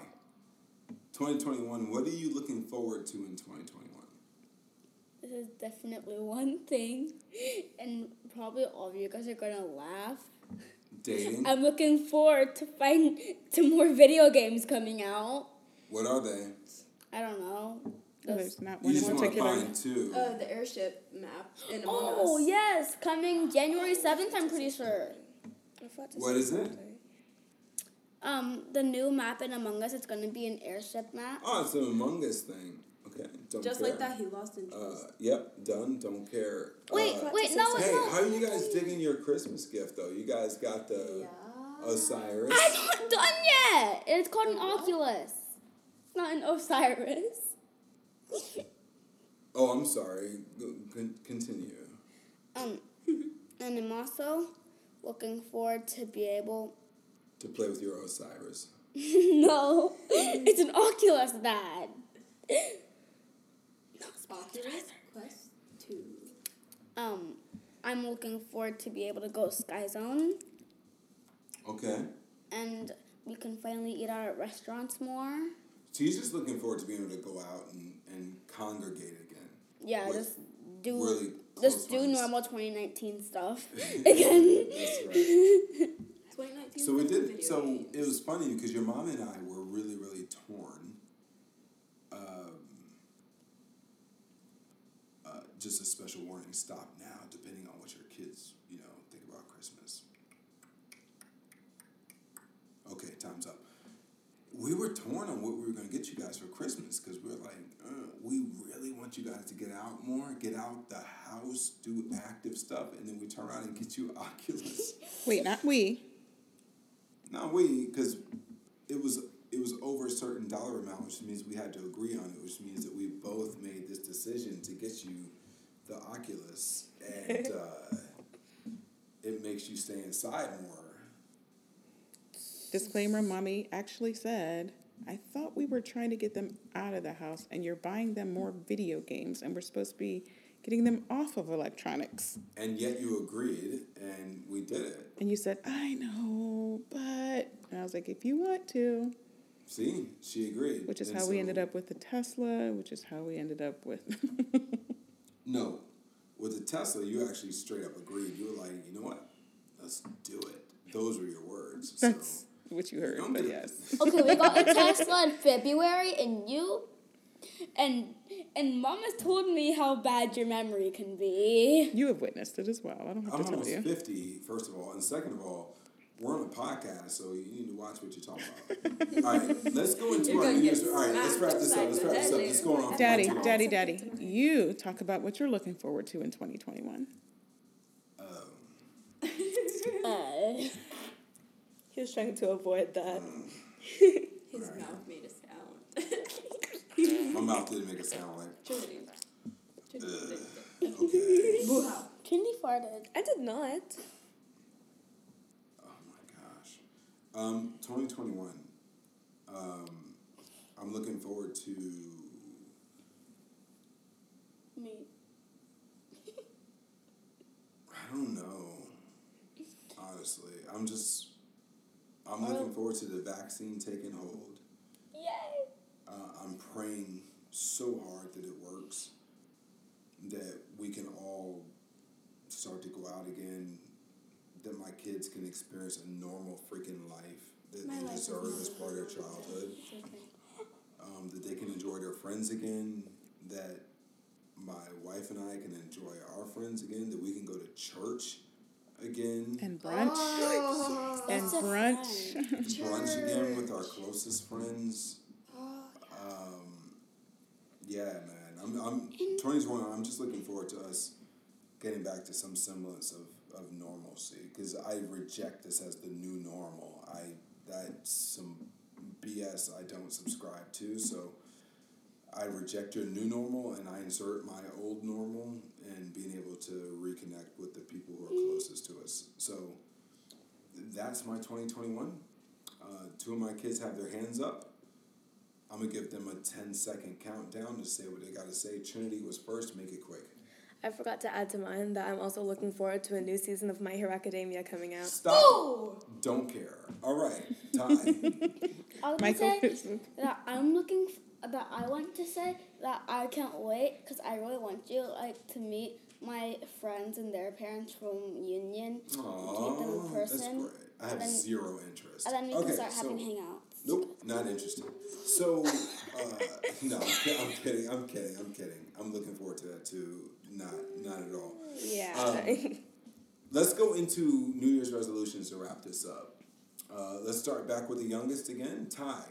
2021, what are you looking forward to in 2021? This is definitely one thing, and probably all of you guys are gonna laugh. Dating? I'm looking forward to find to more video games coming out. What are they? I don't know. There's not You one in just want to particular. find two. Uh, the airship map in Among Oh Us. yes, coming January seventh. I'm pretty sure. What is forgot to What say is it? Um, the new map in Among Us. It's gonna be an airship map. Oh, it's an Among Us thing. Okay, don't Just care. like that, he lost interest. Uh, yep, done. Don't care. Wait, Uh, wait, no, Hey, no. how are you guys digging your Christmas gift though? You guys got the yeah. Osiris. I'm not done yet. It's called an Oculus, not an Osiris. Oh, I'm sorry. Con- continue. Um, and I'm also looking forward to be able. To play with your Osiris. no, it's an Oculus, Dad. Oculus Quest 2. Um, I'm looking forward to be able to go Sky Zone, Okay. and we can finally eat out at restaurants more. So you're just looking forward to being able to go out and, and congregate again. Yeah, just do really just do friends. normal 2019 stuff again. That's right. 2019. So we did. So it was funny because your mom and I were really, really torn. Um, uh, just a special warning: stop now, depending on what your kids, you know, think about Christmas. Okay, time's up. We were torn on what we were going to get you guys for Christmas because we were like, uh, we really want you guys to get out more, get out the house, do active stuff, and then we turn around and get you Oculus. Wait, not we. Not we because it was it was over a certain dollar amount, which means we had to agree on it, which means that we both made this decision to get you the Oculus, and uh, it makes you stay inside more. Disclaimer: Mommy actually said, "I thought we were trying to get them out of the house, and you're buying them more video games, and we're supposed to be getting them off of electronics." And yet you agreed, and we did it. And you said, "I know, but," and I was like, "If you want to," See, she agreed. which is And how we ended up with the Tesla, which is how we ended up with. No, with the Tesla, you actually straight up agreed. You were like, you know what? Let's do it. Those were your words. That's so what you heard, Don't but yes. Okay, we got a Tesla in February, and you, and and Mama told me how bad your memory can be. You have witnessed it as well. I don't have I'm to tell almost you. 50, first of all. And second of all, we're on a podcast, so you need to watch what you're talking about. all right, let's go into You're our gonna news. All right, let's wrap this up. Let's wrap this up. upside It's the going on. Daddy, daddy, daddy, you talk about what you're looking forward to in 2021. Uh, He was trying to avoid that. His Alright. mouth made a sound. My mouth didn't make a sound like. Trinity. Trinity. Okay. Wow. Trinity farted. I did not. Oh my gosh. Um, 2021. Um, I'm looking forward to. Me. I don't know. Honestly, I'm just. I'm looking forward to the vaccine taking hold. Yay! Uh, I'm praying so hard that it works, that we can all start to go out again, that my kids can experience a normal freaking life that My they life deserve as part of their childhood, um, that they can enjoy their friends again, that my wife and I can enjoy our friends again, that we can go to church again, And brunch. Oh, and That's a brunch. brunch again with our closest friends. Um, yeah, man. I'm, I'm 2021. I'm just looking forward to us getting back to some semblance of, of normalcy because I reject this as the new normal. I that's some BS I don't subscribe to. So I reject your new normal and I insert my old normal and being able to reconnect with the people who are closest to us. So that's my 2021. Uh, two of my kids have their hands up. I'm gonna give them a 10 second countdown to say what they gotta say. Trinity was first, make it quick. I forgot to add to mine that I'm also looking forward to a new season of My Hero Academia coming out. Stop. Oh! Don't care. All right, time. I would Michael, say that I'm looking f- that I want to say that I can't wait because I really want you like to meet my friends and their parents from Union. meet them in Aww, that's person, great. I have then- zero interest. And then we okay, can start so, having hangouts. Nope, not interested. So, uh, no, I'm I'm kidding. I'm kidding. I'm kidding. I'm looking forward to that too. Not, not at all. Yeah. Um, Let's go into New Year's resolutions to wrap this up. Uh, let's start back with the youngest again, Ty.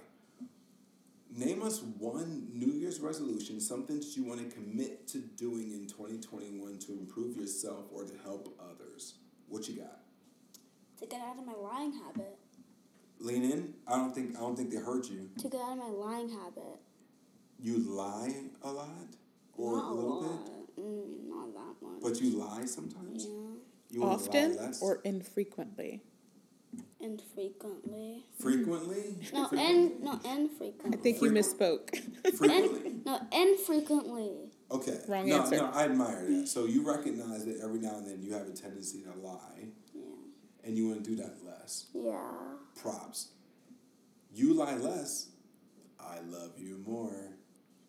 Name us one New Year's resolution, something that you want to commit to doing in 2021 to improve yourself or to help others. What you got? To get out of my lying habit. Lean in. I don't think I don't think they heard you. To get out of my lying habit. You lie a lot or not a little lot. bit, Mm, not that much. but you lie sometimes. yeah. You wanna Often lie less? or infrequently? Infrequently. frequently? No, Frequently? and no, infrequently. I think you misspoke. frequently. No, infrequently. Okay. Wrong no, answer. No, I admire that. So you recognize that every now and then you have a tendency to lie, Yeah. and you want to do that less. Yeah. Props. You lie less. I love you more.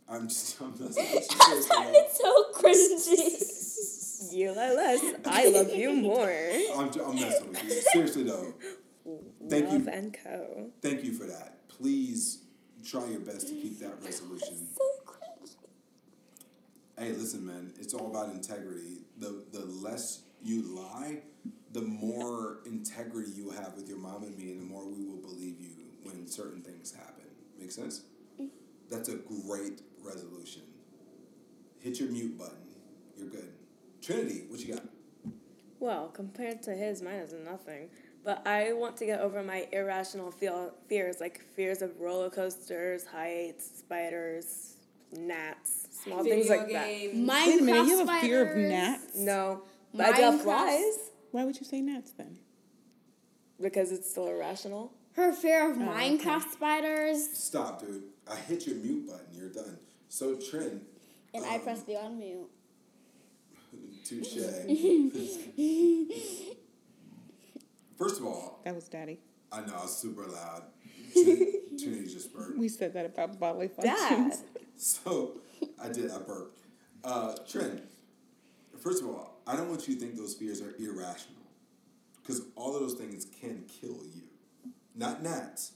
I'm just. I'm messing with. That sounded so cringy. you lie less. I love you more. I'm, I'm messing with you. Seriously though. Thank you. Love and Co. Thank you for that. Please try your best to keep that resolution. so cringy. Hey, listen, man. It's all about integrity. The the less you lie, the more integrity you have with your mom and me, and the more we will believe you when certain things happen. Make sense? Mm. That's a great resolution. Hit your mute button. You're good. Trinity, what you got? Well, compared to his, mine is nothing. But I want to get over my irrational feel, fears, like fears of roller coasters, heights, spiders, gnats, small things Video like that. games. Minecraft Wait a minute, you have a fear of spiders. gnats? No, but I do have Minecraft- flies Why would you say gnats then? because it's still irrational. Her fear of Oh, okay. Minecraft spiders. Stop, dude. I hit your mute button. You're done. So, Trin. And I um, press the unmute. Touche. First of all, That was daddy. I know I was super loud. Trin- Trinity just burped. We said that about bodily functions. Dad. So I did. I burped. Uh, Trin. First of all, I don't want you to think those fears are irrational, because all of those things can kill you. Not gnats,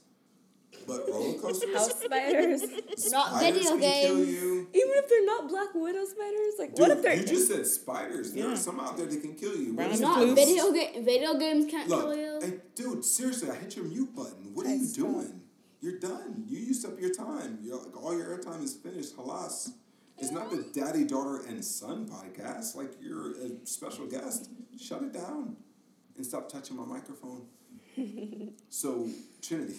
but roller coasters. House spiders. Not spiders video can kill games. you. Even if they're not black widow spiders, like Dude, what if they're you just said spiders. There Yeah. are some out there that can kill you. What Round is of it? Not Clues. video game. Video games can't Look, kill you. hey, dude, seriously, I hit your mute button. What are I you stop. doing? You're done. You used up your time. You're like all your airtime is finished. Halas. It's not the daddy, daughter, and son podcast. Like you're a special guest. Shut it down and stop touching my microphone. So, Trinity,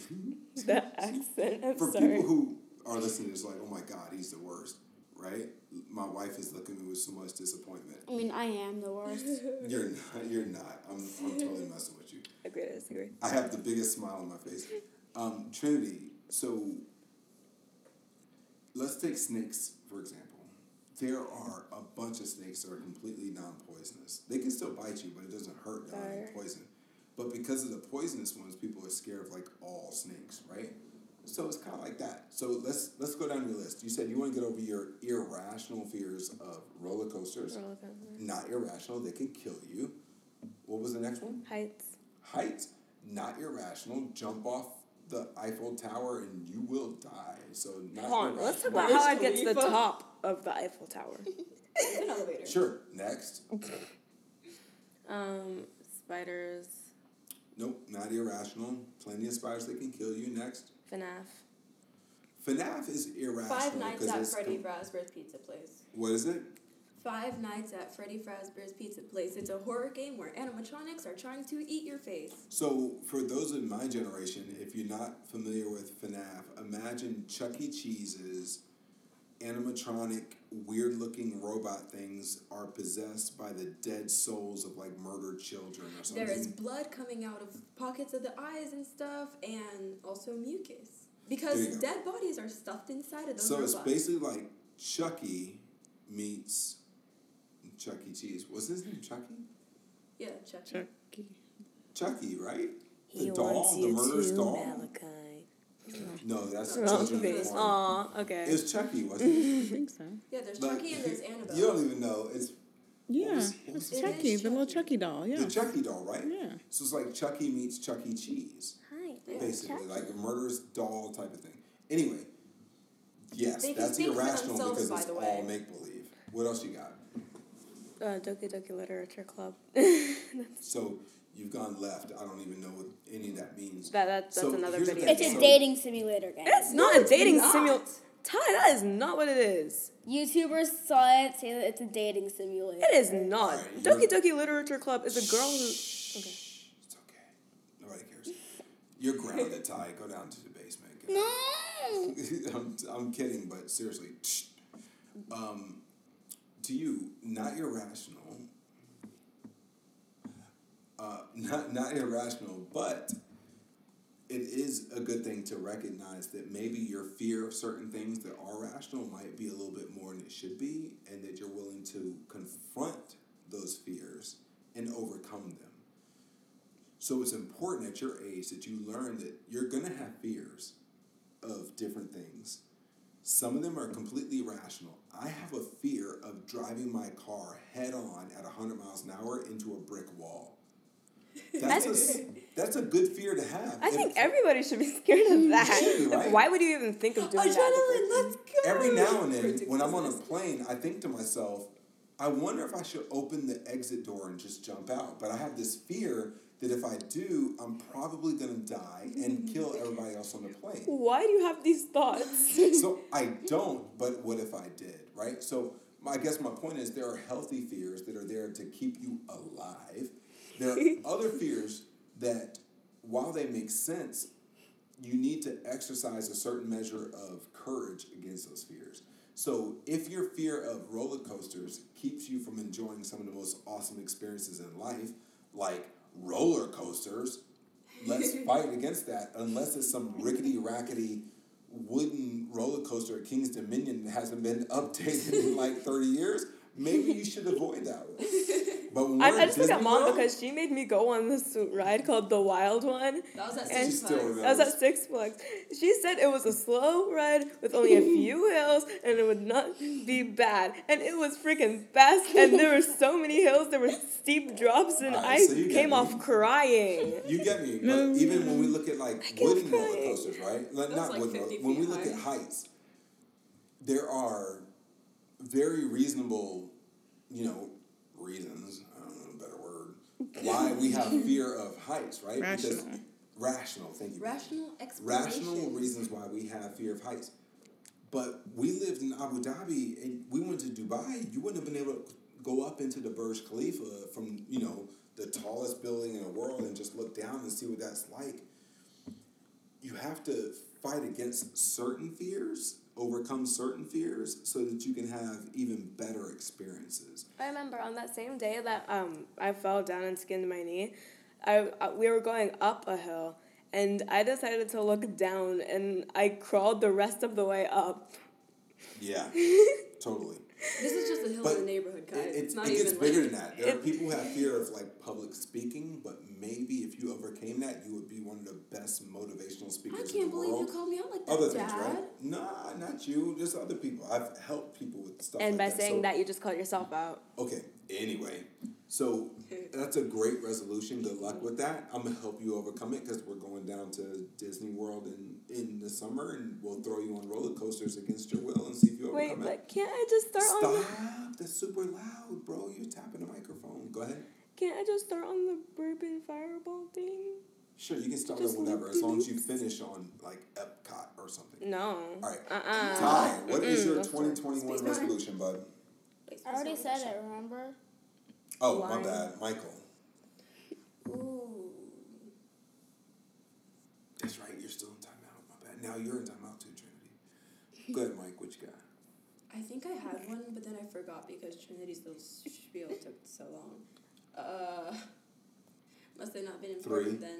the accent? I'm for sorry. people who are listening, it's like, oh my God, he's the worst, right? My wife is looking at me with so much disappointment. I mean, I am the worst. You're not. You're not. I'm, I'm totally messing with you. I agree to disagree. I have the biggest smile on my face. Um, Trinity, so let's take snakes, for example. There are a bunch of snakes that are completely non poisonous. They can still bite you, but it doesn't hurt. They're not poison. But because of the poisonous ones, people are scared of like all snakes, right? So it's kind of like that. So let's let's go down your list. You said you want to get over your irrational fears of roller coasters. Roller coaster. Not irrational, they can kill you. What was the next one? Heights. Heights. not irrational. Jump off the Eiffel Tower and you will die. So not Hold on, let's talk irrational. about how I get to the top of the Eiffel Tower. An elevator. Sure. Next. Um, spiders, Nope, not irrational. Plenty of spiders that can kill you. Next. FNAF. FNAF is irrational. Five Nights 'cause at it's Freddy com- Fazbear's Pizza Place. What is it? Five Nights at Freddy Fazbear's Pizza Place. It's a horror game where animatronics are trying to eat your face. So, for those in my generation, if you're not familiar with FNAF, imagine Chuck E. Cheese's animatronic, weird looking robot things are possessed by the dead souls of like murdered children or something. There is blood coming out of pockets of the eyes and stuff, and also mucus. Because dead bodies are stuffed inside of those so robots. it's basically like Chucky meets Chuck E. Cheese. What's his name? Chucky? yeah, Chucky. Chucky. Chucky, right? The He doll, wants the you murderous to, doll. Malachi. No, that's Wrong Children of face. Corn. Aw, okay. It's Chucky, wasn't it? I think so. Yeah, there's Like, Chucky and there's Annabelle. You don't even know. It's Yeah. was- what was it's his- Chucky, It is the little Chucky. Chucky doll. Yeah. the Chucky doll, right? Yeah. So it's like Chucky meets Chuck E. Cheese, Hi. basically, like a murderous doll type of thing. Anyway, yes, They can that's think for irrational themselves, because by it's the all make believe. What else you got? Uh, Doki Doki Literature Club. So you've gone left. I don't even know what any of that means. That, that, that's So, another video. thing. It's a dating simulator game. It's not No, a dating not. simulator. Ty, that is not what it is. YouTubers saw it, say that it's a dating simulator. It is not. Alright, Doki Doki Literature Club is a girl who. Okay. It's okay. Nobody cares. You're grounded, Ty. Go down to the basement. No. I'm, I'm kidding, but seriously. Um, to you, not irrational. Uh, not not irrational, but it is a good thing to recognize that maybe your fear of certain things that are rational might be a little bit more than it should be, and that you're willing to confront those fears and overcome them. So it's important at your age that you learn that you're gonna have fears of different things. Some of them are completely rational. I have a fear of driving my car head on at 100 miles an hour into a brick wall. That's a, s- that's a good fear to have. I If- think everybody should be scared of that. be, right? Why would you even think of doing that? Adrenaline, let's go. every now and then when I'm on a plane, I think to myself, I wonder if I should open the exit door and just jump out. But I have this fear that if I do, I'm probably gonna die and kill everybody else on the plane. Why do you have these thoughts? so I don't, but what if I did, right? So my, I guess my point is there are healthy fears that are there to keep you alive. There are other fears that, while they make sense, you need to exercise a certain measure of courage against those fears. So if your fear of roller coasters keeps you from enjoying some of the most awesome experiences in life, like roller coasters, let's fight against that. Unless it's some rickety rackety wooden roller coaster at King's Dominion that hasn't been updated in like thirty years, maybe you should avoid that one. But when I, I just look at Disney mom World- because she made me go on this ride called the Wild One. That was at Six Flags. That was at Six Flags. She said it was a slow ride with only a few hills and it would not be bad. And it was freaking fast and there were so many hills, there were steep drops, and Alright, I so came me. off crying. You get me, but even when we look at like kept wooden roller coasters, right? Like, That not like wooden roller. 50 When we feet look at heights, there are very reasonable, you know, reasons. I don't know a better word why we have fear of heights, right? Because Rational. rational. Thank you. Rational explanation. rational reasons why we have fear of heights. But we lived in Abu Dhabi and we went to Dubai. You wouldn't have been able to go up into the Burj Khalifa from, you know, the tallest building in the world and just look down and see what that's like. You have to fight against certain fears, overcome certain fears, so that you can have even better experiences. I remember on that same day that um, I fell down and skinned my knee, I, I we were going up a hill, and I decided to look down, and I crawled the rest of the way up. Yeah, totally. This is just a hill But in the neighborhood, guys. It, it's it, not it even gets like bigger than that. There are people who have fear of like public speaking, but maybe if you overcame that, you would be one of the best motivational speakers in can't the believe world. you called me out like that, Other Dad. things, right? Nah, not you. Just other people. I've helped people with stuff. And like by that. saying so, that, you just called yourself out. Okay. Anyway, so that's a great resolution. Good luck with that. I'm gonna help you overcome it because we're going down to Disney World in in the summer, and we'll throw you on roller coasters against your will and see if you Wait, overcome it. Wait, but can't I just start on the, Stop! That's super loud, bro. You're tapping the microphone. Go ahead. Can't I just start on the bourbon fireball thing? Sure, you can start Just on whatever, as long as you finish on like Epcot or something. No. All right. Uh-uh. Ty, what is your mm. 2021 resolution, bud? I already said it, remember? Oh, my bad, Michael. Ooh. That's right, you're still in timeout. My bad. Now you're in timeout too, Trinity. Go ahead, Mike. What you got? I think I had one, but then I forgot because Trinity's little spiel took so long. Uh, must have not been important Three. then.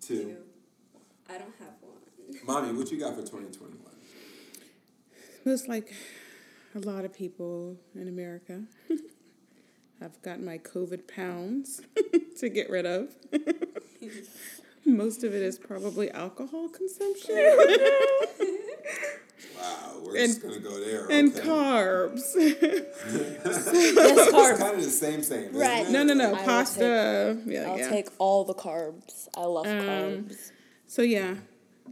Two. I don't have one. Mommy, what you got for 2021? Most like a lot of people in America I've got my COVID pounds to get rid of. Most of it is probably alcohol consumption Wow, we're And- just gonna go there. and okay. carbs. Yes, It's kind of the same thing. Right. no, no, no, I will pasta. yeah, I'll yeah. take all the carbs. I love Um, carbs. So yeah,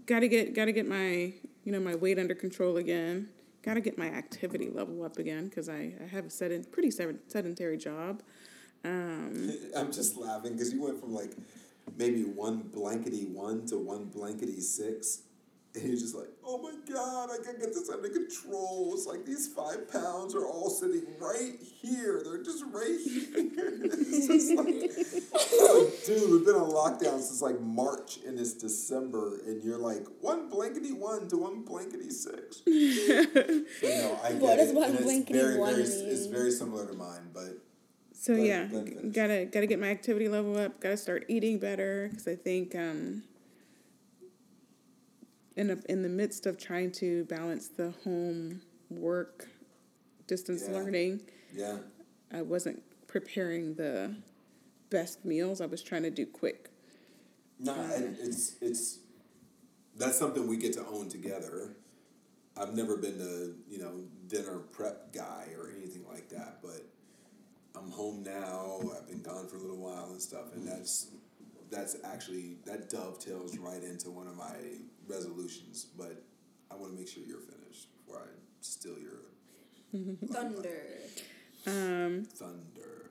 gotta get gotta get my you know my weight under control again. Gotta get my activity level up again because I, I have a sedent, pretty sedentary job. Um, I'm just laughing because you went from like maybe one blankety one to one blankety six. And you're just like, oh my God, I can get this under control. It's like these five pounds are all sitting right here. They're just right here. it's just like, like, dude, we've been on lockdown since like March and it's December. And you're like, one blankety one to one blankety six. you know, I get What does one and blankety very, one very, It's very similar to mine, but so Go ahead, yeah, go ahead, finish. gotta gotta get my activity level up. Gotta start eating better because I think um, in a, in the midst of trying to balance the home work distance Yeah. learning, yeah. I wasn't preparing the best meals. I was trying to do quick. No, um, and it's it's that's something we get to own together. I've never been to you know dinner prep guy or anything like that, but I'm home now. I've been gone for a little while and stuff, and that's that's actually that dovetails right into one of my resolutions. But I want to make sure you're finished before I steal your Thunder. Um, thunder.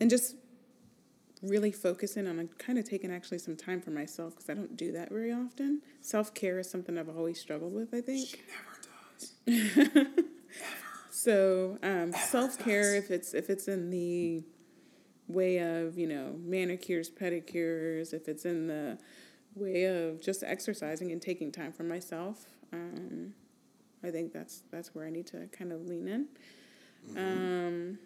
and just really focusing on kind of taking actually some time for myself because I don't do that very often. Self care is something I've always struggled with. I think. She never does. So um, self care, if it's if it's in the way of you know manicures, pedicures, if it's in the way of just exercising and taking time for myself, um, I think that's that's where I need to kind of lean in. Um,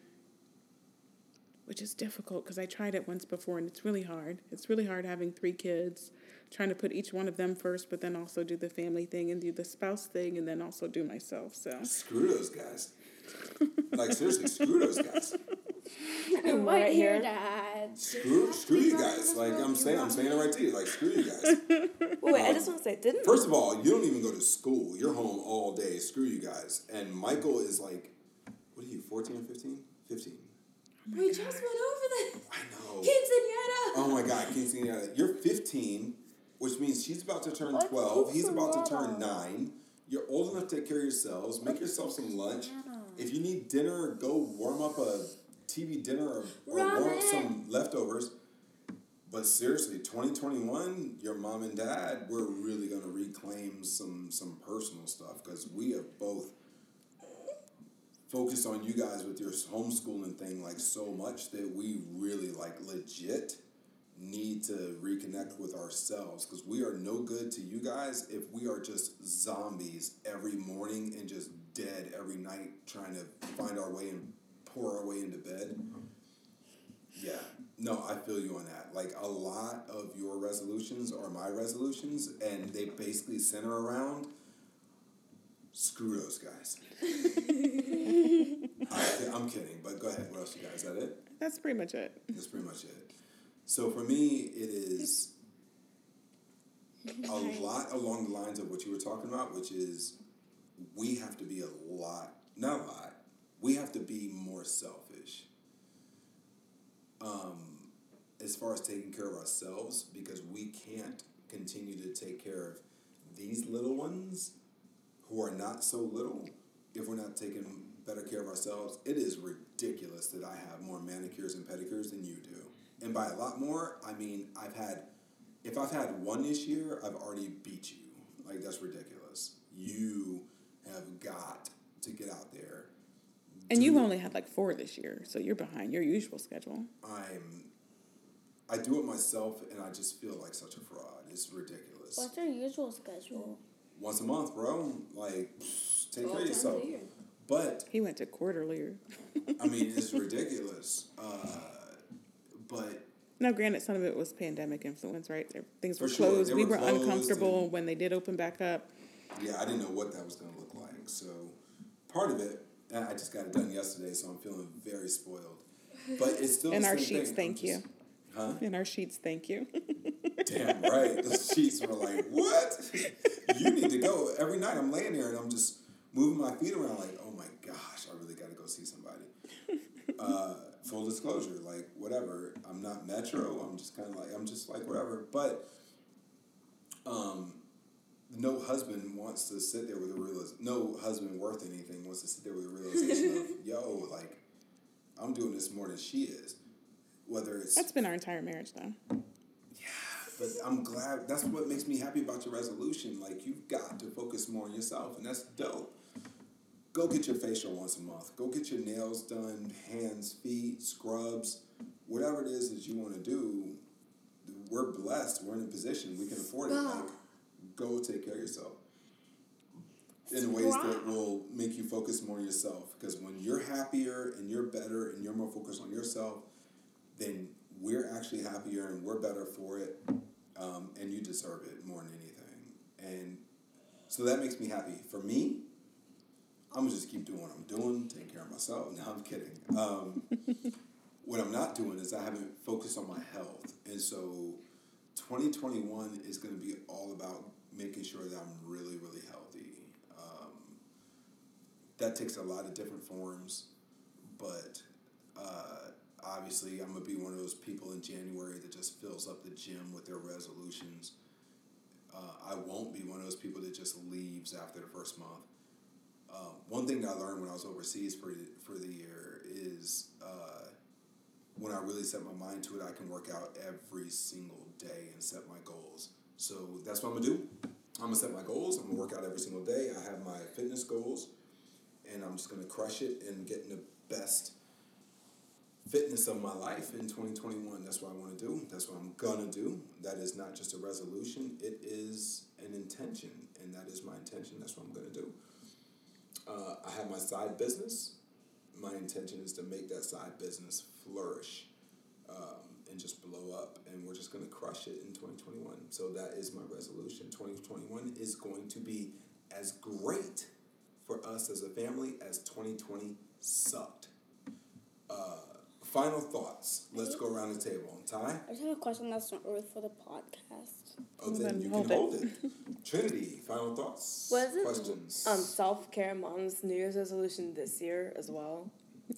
which is difficult because I tried it once before and it's really hard. It's really hard having three kids, trying to put each one of them first, but then also do the family thing and do the spouse thing and then also do myself. So Screw those guys. like seriously, screw those guys. I'm right right here, here. Screw, screw you guys. Like I'm saying, I'm saying it right to you. Like screw you guys. Wait, I just want to say, didn't First of all, you don't even go to school. You're home all day. Screw you guys. And Michael is like, what are you, 14 or 15? 15. we oh just went over this. I know. Quinceanera. Oh my God, quinceanera. You're 15, which means she's about to turn What's 12. He's about to turn 9. You're old enough to take care of yourselves. Make yourself some lunch. If you need dinner, go warm up a TV dinner or, or warm up some leftovers. But seriously, 2021, your mom and dad, we're really gonna reclaim some some personal stuff because we have both focused on you guys with your homeschooling thing like so much that we really like legit need to reconnect with ourselves because we are no good to you guys if we are just zombies every morning and just dead every night trying to find our way and pour our way into bed. Yeah, no, I feel you on that. Like a lot of your resolutions are my resolutions, and they basically center around screw those guys. I, I'm kidding, but go ahead. What else you got? Is that it? that's pretty much it. That's pretty much it. So for me, it is a lot along the lines of what you were talking about, which is we have to be a lot, not a lot, we have to be more selfish. Um, as far as taking care of ourselves, because we can't continue to take care of these little ones who are not so little if we're not taking better care of ourselves. It is ridiculous that I have more manicures and pedicures than you do. And by a lot more, I mean I've had if I've had one this year, I've already beat you. Like that's ridiculous. You have got to get out there. And you've only had like four this year, so you're behind your usual schedule. I'm I do it myself and I just feel like such a fraud. It's ridiculous. What's your usual schedule? Once a month, bro. Like pfft, take care of yourself. But He went to quarterly. I mean, it's ridiculous. Uh, but No, granted, some of it was pandemic influence, right? Things were closed. they we were were closed uncomfortable and- when they did open back up. yeah, I didn't know what that was going to look like. So part of it, I just got it done yesterday, so I'm feeling very spoiled. But it's still in our sheets, thing. thank I'm you. Huh? In our sheets, thank you. Damn right. The sheets were like, what? You need to go. Every night I'm laying there and I'm just moving my feet around like, oh my gosh, I really got to go see somebody. Uh, full disclosure, like whatever. I'm not Metro. I'm just kind of like, I'm just like whatever. But um, no husband wants to sit there with a realization. No husband worth anything wants to sit there with a realization of, yo, like, I'm doing this more than she is. Whether it's That's been our entire marriage, though. Yeah, but I'm glad that's what makes me happy about your resolution. Like you've got to focus more on yourself, and that's dope. Go get your facial once a month. Go get your nails done, hands, feet, scrubs, whatever it is that you want to do. We're blessed. We're in a position we can afford it. Like, go take care of yourself in ways that will make you focus more on yourself. Because when you're happier and you're better and you're more focused on yourself, then we're actually happier and we're better for it, um, and you deserve it more than anything. And so that makes me happy. For me, I'm gonna just keep doing what I'm doing, taking care of myself. No, I'm kidding. Um, what I'm not doing is I haven't focused on my health, and so 2021 is gonna be all about making sure that I'm really, really healthy. Um, that takes a lot of different forms, but uh, obviously I'm gonna be one of those people in January that just fills up the gym with their resolutions. Uh, I won't be one of those people that just leaves after the first month. Uh, one thing that I learned when I was overseas for for the year is uh, when I really set my mind to it, I can work out every single day and set my goals. So that's what I'm gonna do. I'm gonna set my goals. I'm gonna work out every single day. I have my fitness goals, and I'm just gonna crush it and get in the best fitness of my life in 2021. That's what I want to do. That's what I'm gonna do. That is not just a resolution, it is an intention, and that is my intention. That's what I'm gonna do. Uh, I have my side business. My intention is to make that side business flourish um, and just blow up, and we're just gonna crush it in 2021. So that is my resolution. 2021 is going to be as great for us as a family as 2020 sucked. Uh, final thoughts. Let's go around the table. Ty? I just have a question that's not really for the podcast. Oh, then then you hold can it. hold it. Trinity, final thoughts. Was it questions? um self care mom's New Year's resolution this year as well?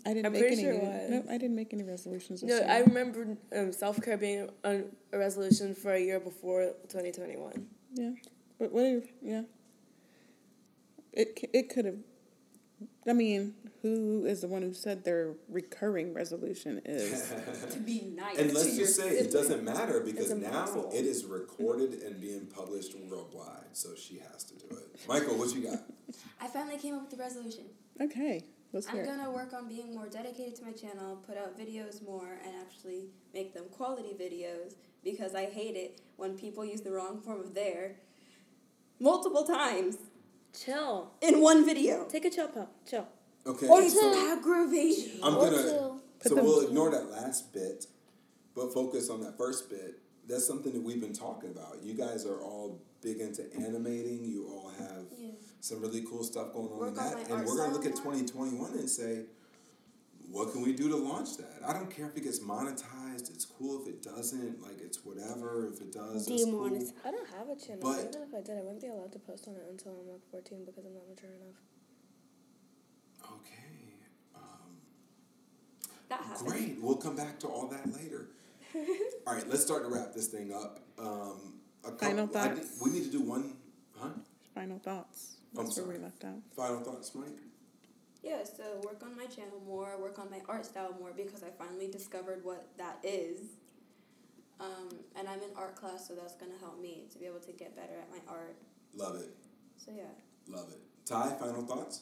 I didn't I'm make pretty any. sure it was. No, I didn't make any resolutions. This No, year. I remember um, self care being a, a resolution for a year before twenty twenty one. Yeah, but what? Yeah. It it could have. I mean, who is the one who said their recurring resolution is? to be nice. And let's just say it doesn't matter because now it is recorded and being published worldwide, so she has to do it. Michael, what you got? I finally came up with the resolution. okay, let's hear. I'm gonna work on being more dedicated to my channel, put out videos more, and actually make them quality videos because I hate it when people use the wrong form of there multiple times Chill. in one video. Take a chill pill. Chill. Okay, Or so two. Aggravation. I'm gonna. two. So we'll ignore that last bit, but focus on that first bit. That's something that we've been talking about. You guys are all big into animating. You all have Yeah. some really cool stuff going on Work in that, my and we're gonna look at 2021 and say, what can we do to launch that? I don't care if it gets monetized. It's cool if it doesn't. Like it's whatever. If it does, it's cool. I don't have a channel. But- Even if I did, I wouldn't be allowed to post on it until I'm like fourteen because I'm not mature enough. Okay. Um, That happened. Great. We'll come back to all that later. All right, let's start to wrap this thing up. Um, a Final couple- I did- thoughts? we need to do one, huh? Final thoughts. I'm That's where we left out. Final thoughts, Mike? Yeah, so work on my channel more, work on my art style more because I finally discovered what that is. Um, and I'm in art class, so that's gonna help me to be able to get better at my art. Love it. So yeah. Love it. Ty, final thoughts?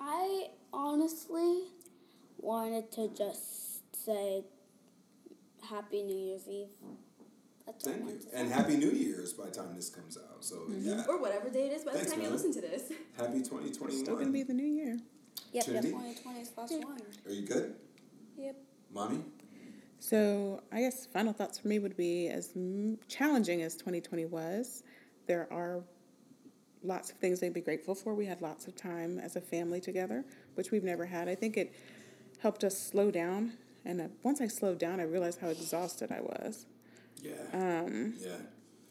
I honestly wanted to just say Happy New Year's Eve. That's Thank you. And say. Happy New Year's by the time this comes out. So, mm-hmm. yeah. Or whatever day it is by Thanks, the time man. you listen to this. Happy 2021. Still gonna be the new year. Yep, Trinity? 2020 is plus one. Are you good? Yep. Mommy? So I guess final thoughts for me would be as m- challenging as 2020 was, there are lots of things they'd be grateful for. We had lots of time as a family together, which we've never had. I think it helped us slow down. And uh, once I slowed down, I realized how exhausted I was. Yeah. Um, yeah.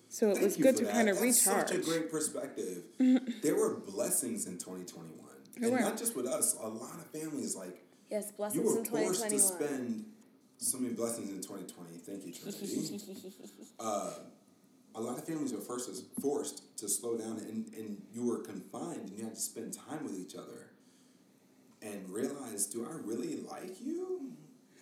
So it Thank was good to that. kind of That's recharge. Such a great perspective. there were blessings in 2021. There and were. not just with us, a lot of families like Yes, blessings you were in forced to spend so many blessings in 2020. Thank you, Trinity. uh, a lot of families were first forced to slow down, and, and you were confined, and you had to spend time with each other, and realize, do I really like you?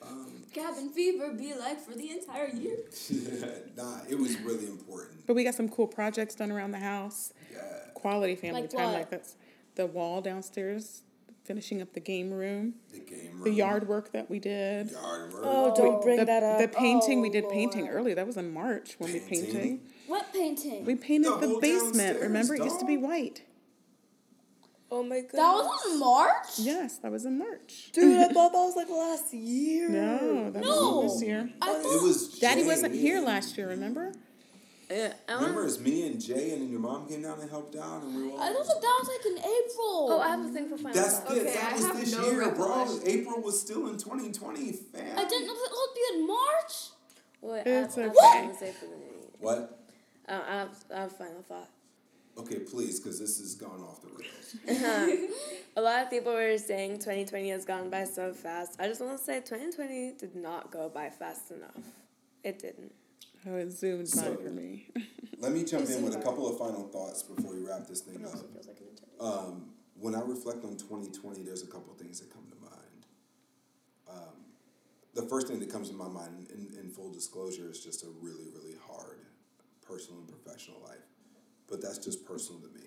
Um, Cabin fever be like for the entire year. nah, it was really important. But we got some cool projects done around the house. Yeah. Quality family Like time. what? Like that's the wall downstairs, finishing up the game room, The game room. the yard work that we did. Yard work. Oh, don't bring the, that up. The painting we Oh, did painting Lord. early. That was in March when we Painting? painted. What painting? We painted The the, basement. downstairs, Remember, it used to be white. Oh my god. that was in March? Yes, that was in March. Dude, I thought that was like last year. No, that No. was this year. I It thought was Daddy Jay. wasn't here last year. Remember? Yeah, I Remember, want- it's me and Jay, and then your mom came down and helped out, and we were all. I thought that was like in April. Oh, I have a thing for final That's thoughts. good. Okay, that I was have this no year, bro. recollection. April was still in 2020, fam. I didn't know that would be in March. Wait, It's I have, okay. I have something say for the. What? Uh, I, have, I have a final thought. Okay, please, because this has gone off the rails. A lot of people were saying 2020 has gone by so fast. I just want to say 2020 did not go by fast enough. It didn't. Oh, it zoomed by So- for me. Let me jump in with a couple of final thoughts before we wrap this thing It up. feels like an. Um, when I reflect on 2020, there's a couple of things that come to mind. Um, the first thing that comes to my mind, in, in full disclosure, is just a really, really hard personal and professional life. But that's just personal to me.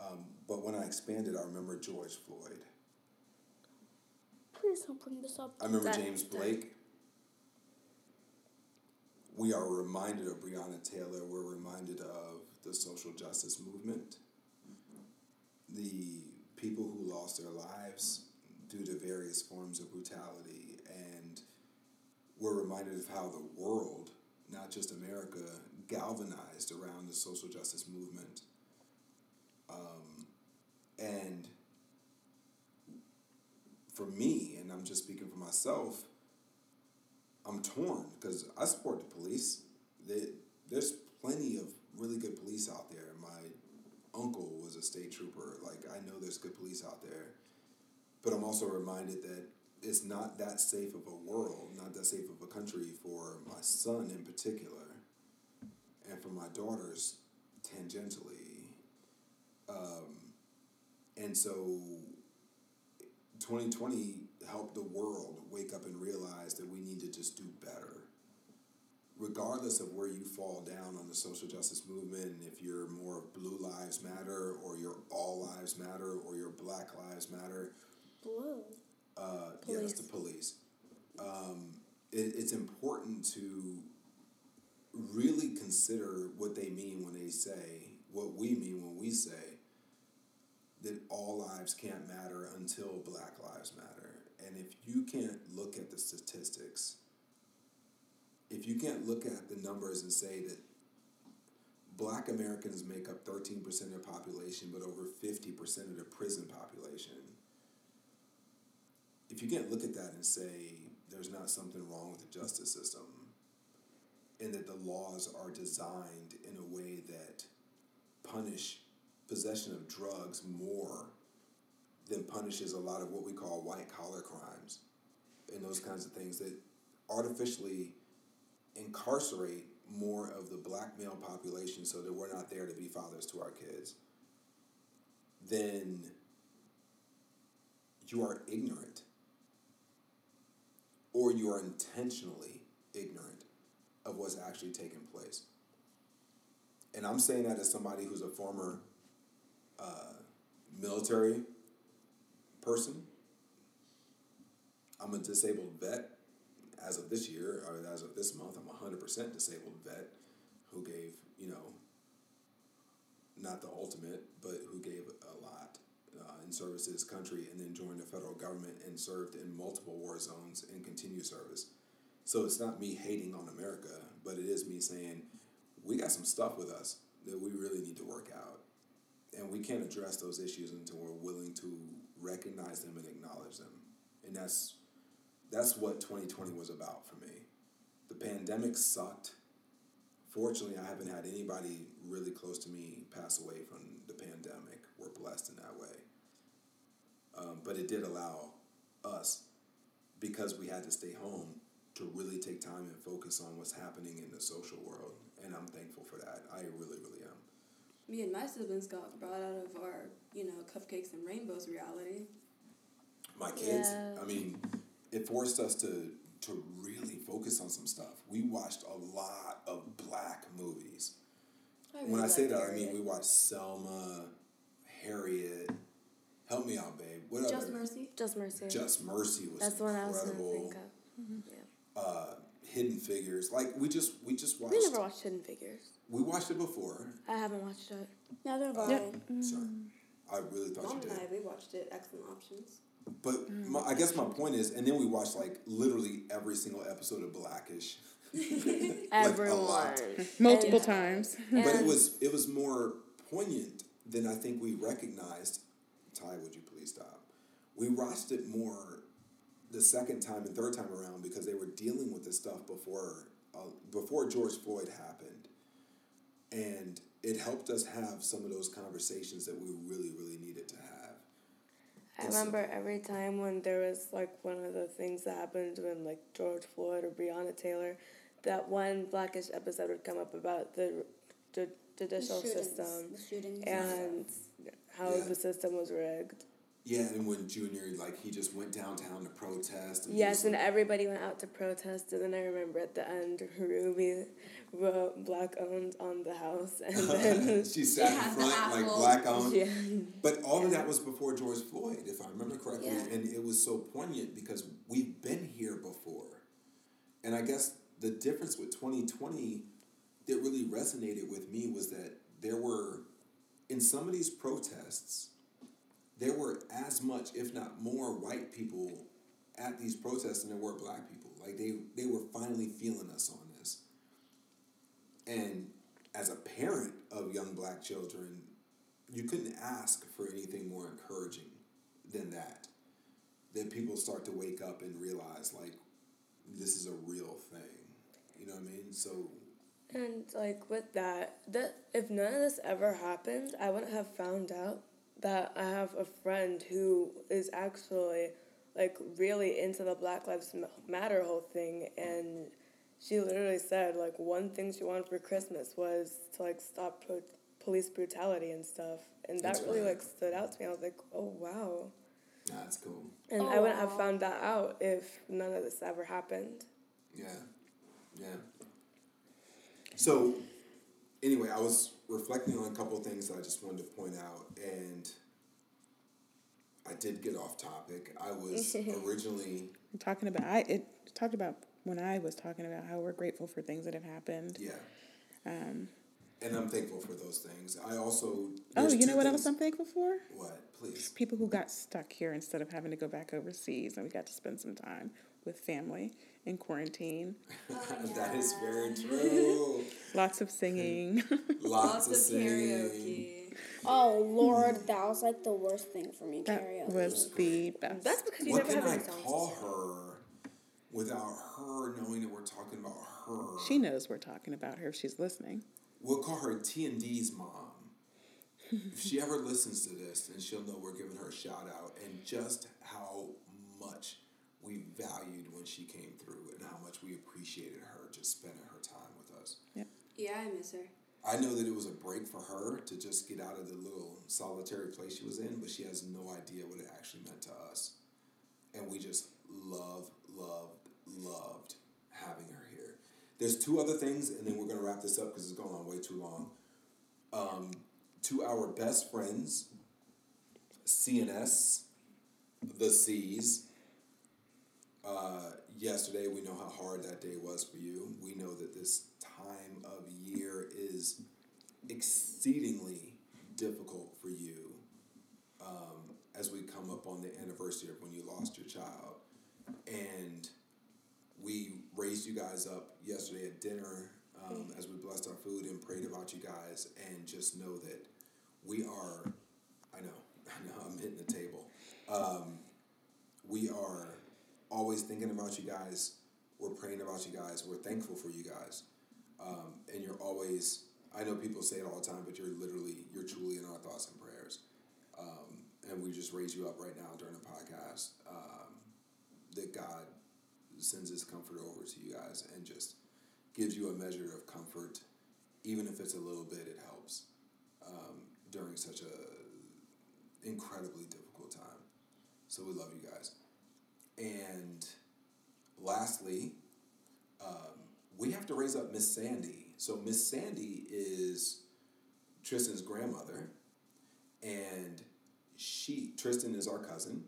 Um, but when I expanded, I remember George Floyd. Please don't bring this up. I remember That- James Blake. We are reminded of Breonna Taylor. We're reminded of the social justice movement. The people who lost their lives due to various forms of brutality. And we're reminded of how the world, not just America, galvanized around the social justice movement. Um, and for me, and I'm just speaking for myself, I'm torn because I support the police. They, there's plenty of really good police out there. My uncle was a state trooper. Like, I know there's good police out there. But I'm also reminded that it's not that safe of a world, not that safe of a country for my son in particular, for my daughters tangentially. Um, and so 2020 helped the world wake up and realize that we need to just do better. Regardless of where you fall down on the social justice movement, and if you're more Blue Lives Matter, or you're All Lives Matter, or you're Black Lives Matter, Blue. uh, yes, the police. Um, it, it's important to really consider what they mean when they say what we mean when we say that all lives can't matter until Black Lives Matter. And if you can't look at the statistics, if you can't look at the numbers and say that Black Americans make up 13% of the population, but over 50% of the prison population, if you can't look at that and say there's not something wrong with the justice system and that the laws are designed in a way that punish possession of drugs more than punishes a lot of what we call white collar crimes and those kinds of things that artificially incarcerate more of the black male population so that we're not there to be fathers to our kids, then you are ignorant or you are intentionally ignorant of what's actually taking place. And I'm saying that as somebody who's a former uh, military person. I'm a disabled vet. As of this year, or as of this month, I'm a 100% disabled vet who gave, you know, not the ultimate, but who gave a lot. in service to this country and then joined the federal government and served in multiple war zones and continued service. So it's not me hating on America, but it is me saying we got some stuff with us that we really need to work out. And we can't address those issues until we're willing to recognize them and acknowledge them. And that's that's what 2020 was about for me. The pandemic sucked. Fortunately, I haven't had anybody really close to me pass away from the pandemic. We're blessed in that way. Um, but it did allow us, because we had to stay home, to really take time and focus on what's happening in the social world. And I'm thankful for that. I really, really am. Me and my siblings got brought out of our, you know, cupcakes and rainbows reality. My kids, Yeah. I mean, it forced us to to really focus on some stuff. We watched a lot of black movies. I when I say like that, I mean we watched Selma, Harriet. Help me out, babe. What Just other? Mercy. Just Mercy. Just Mercy was That's the one I was gonna incredible. think of. Mm-hmm. Uh, Hidden Figures. Like we just we just watched. We never watched Hidden Figures. we watched it before. I haven't watched it. Neither have Yeah. I. Sorry, I really thought Mom you and did. I, we watched it. Excellent options. But my, I guess my point is, and then we watched like literally every single episode of Blackish. Everyone. lot. Multiple And- times. But it was it was more poignant than I think we recognized. Ty, would you please stop? We watched it more the second time and third time around because they were dealing with this stuff before uh, before George Floyd happened, and it helped us have some of those conversations that we really really needed to have. I And so- remember every time when there was like one of the things that happened when like George Floyd or Breonna Taylor, that one Blackish episode would come up about the, the judicial shootings, system the shootings and how Yeah. the system was rigged. Yeah, and when Junior like he just went downtown to protest. And Yes, he and was- everybody went out to protest, and then I remember at the end, Ruby wrote "Black owned" on the house, and then she sat in front like black owned." yeah, But all of that was before George Floyd, if I remember correctly, Yeah. and it was so poignant because we've been here before, and I guess the difference with twenty twenty that really resonated with me was that there were, in some of these protests, there were as much, if not more, white people at these protests than there were black people. Like they they were finally feeling us on this. And as a parent of young black children, you couldn't ask for anything more encouraging than that. That people start to wake up and realize like this is a real thing. You know what I mean? So and like with that, that if none of this ever happened, I wouldn't have found out that I have a friend who is actually like really into the Black Lives Matter whole thing, and she literally said like one thing she wanted for Christmas was to like stop pro- police brutality and stuff, and that That's really right. like stood out to me. I was like, oh wow. nah, it's cool. And Oh, I wouldn't have found that out if none of this ever happened. Yeah. Yeah. So anyway, I was reflecting on a couple of things that I just wanted to point out and I did get off topic. I was originally I'm talking about I it talked about when I was talking about how we're grateful for things that have happened. yeah. Um, And I'm thankful for those things. I also oh, you know what things- else I'm thankful for? What? Please. People who got stuck here instead of having to go back overseas, and we got to spend some time with family in quarantine. that is very true. Lots of singing. Lots, of of singing. karaoke. Oh Lord, that was like the worst thing for me. that karaoke. was the best. That's because you What never can have I any songs. call her without her knowing that we're talking about her? she knows we're talking about her if she's listening. We'll call her T and D's mom. if she ever listens to this, then she'll know we're giving her a shout out and just how much we valued when she came through and how much we appreciated her just spending her time with us. Yeah. Yeah, I miss her. I know that it was a break for her to just get out of the little solitary place she was in, but she has no idea what it actually meant to us. And we just love, loved, loved having her here. There's two other things, and then we're going to wrap this up because it's going on way too long. Um, to our best friends, CNS, the C's. Uh, yesterday, we know how hard that day was for you. We know that this time of year is exceedingly difficult for you, um, as we come up on the anniversary of when you lost your child. And we raised you guys up yesterday at dinner um, as we blessed our food and prayed about you guys. And just know that we are, I know, I know, I'm hitting the table. Um, we are always thinking about you guys. We're praying about you guys. We're thankful for you guys. Um, and you're always, I know people say it all the time, but you're literally, you're truly in our thoughts and prayers. Um, and we just raise you up right now during the podcast um, that God sends his comfort over to you guys and just gives you a measure of comfort. Even if it's a little bit, it helps um, during such a incredibly difficult time. So we love you guys. And lastly, um, we have to raise up Miss Sandy. So Miss Sandy is Tristan's grandmother, and she Tristan is our cousin,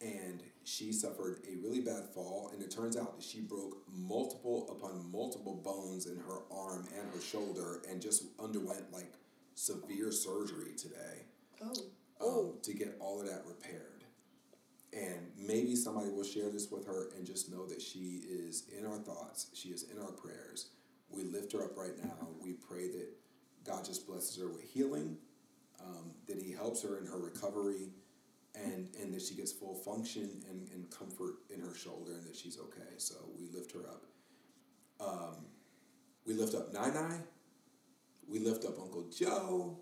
and she suffered a really bad fall, and it turns out that she broke multiple upon multiple bones in her arm and her shoulder, and just underwent like severe surgery today Oh. um, to get all of that repaired. And maybe somebody will share this with her and just know that she is in our thoughts. She is in our prayers. We lift her up right now. We pray that God just blesses her with healing, um, that He helps her in her recovery, and, and that she gets full function and, and comfort in her shoulder and that she's okay. So we lift her up. Um, we lift up Nai Nai. We lift up Uncle Joe.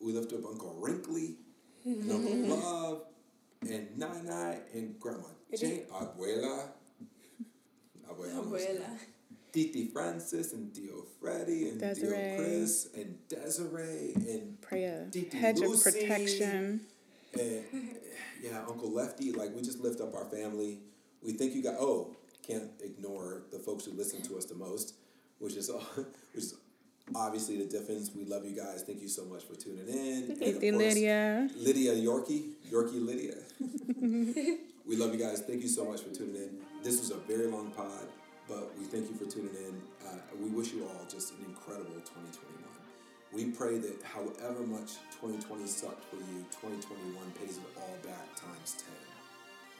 We lift up Uncle Wrinkly and Uncle Love and Nai and Grandma Jane, Abuela, Abuela, Abuela. Titi Francis and Theo Freddy and Desiree. Chris and Desiree and Pray a Titi hedge of Lucy. protection. and yeah, Uncle Lefty. Like we just lift up our family. We think you got. Oh, can't ignore the folks who listen to us the most, which is all, which is obviously the difference. We love you guys. Thank you so much for tuning in. And of Hey, course, Lydia. Lydia Yorkie, Yorkie Lydia. we love you guys. Thank you so much for tuning in. This was a very long pod, but we thank you for tuning in. Uh, we wish you all just an incredible 2021. We pray that however much 2020 sucked for you, 2021 pays it all back times 10.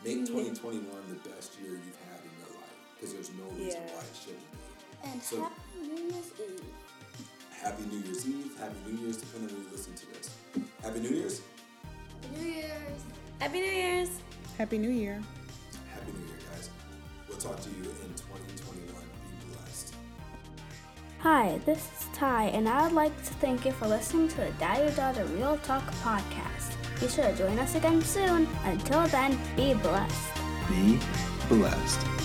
Make 2021 the best year you've had in your life because there's no reason Yeah. why it shouldn't be. And So- happy New Year's Eve. Happy New Year's Eve, Happy New Year's, depending on when you listen to this. Happy New Year's, Happy New Year's. Happy New Year's! Happy New Year. Happy New Year, guys. We'll talk to you in 2021. Be blessed. Hi, this is Ty, and I would like to thank you for listening to the Daddy Daughter Real Talk podcast. Be sure to join us again soon. Until then, be blessed. Be blessed.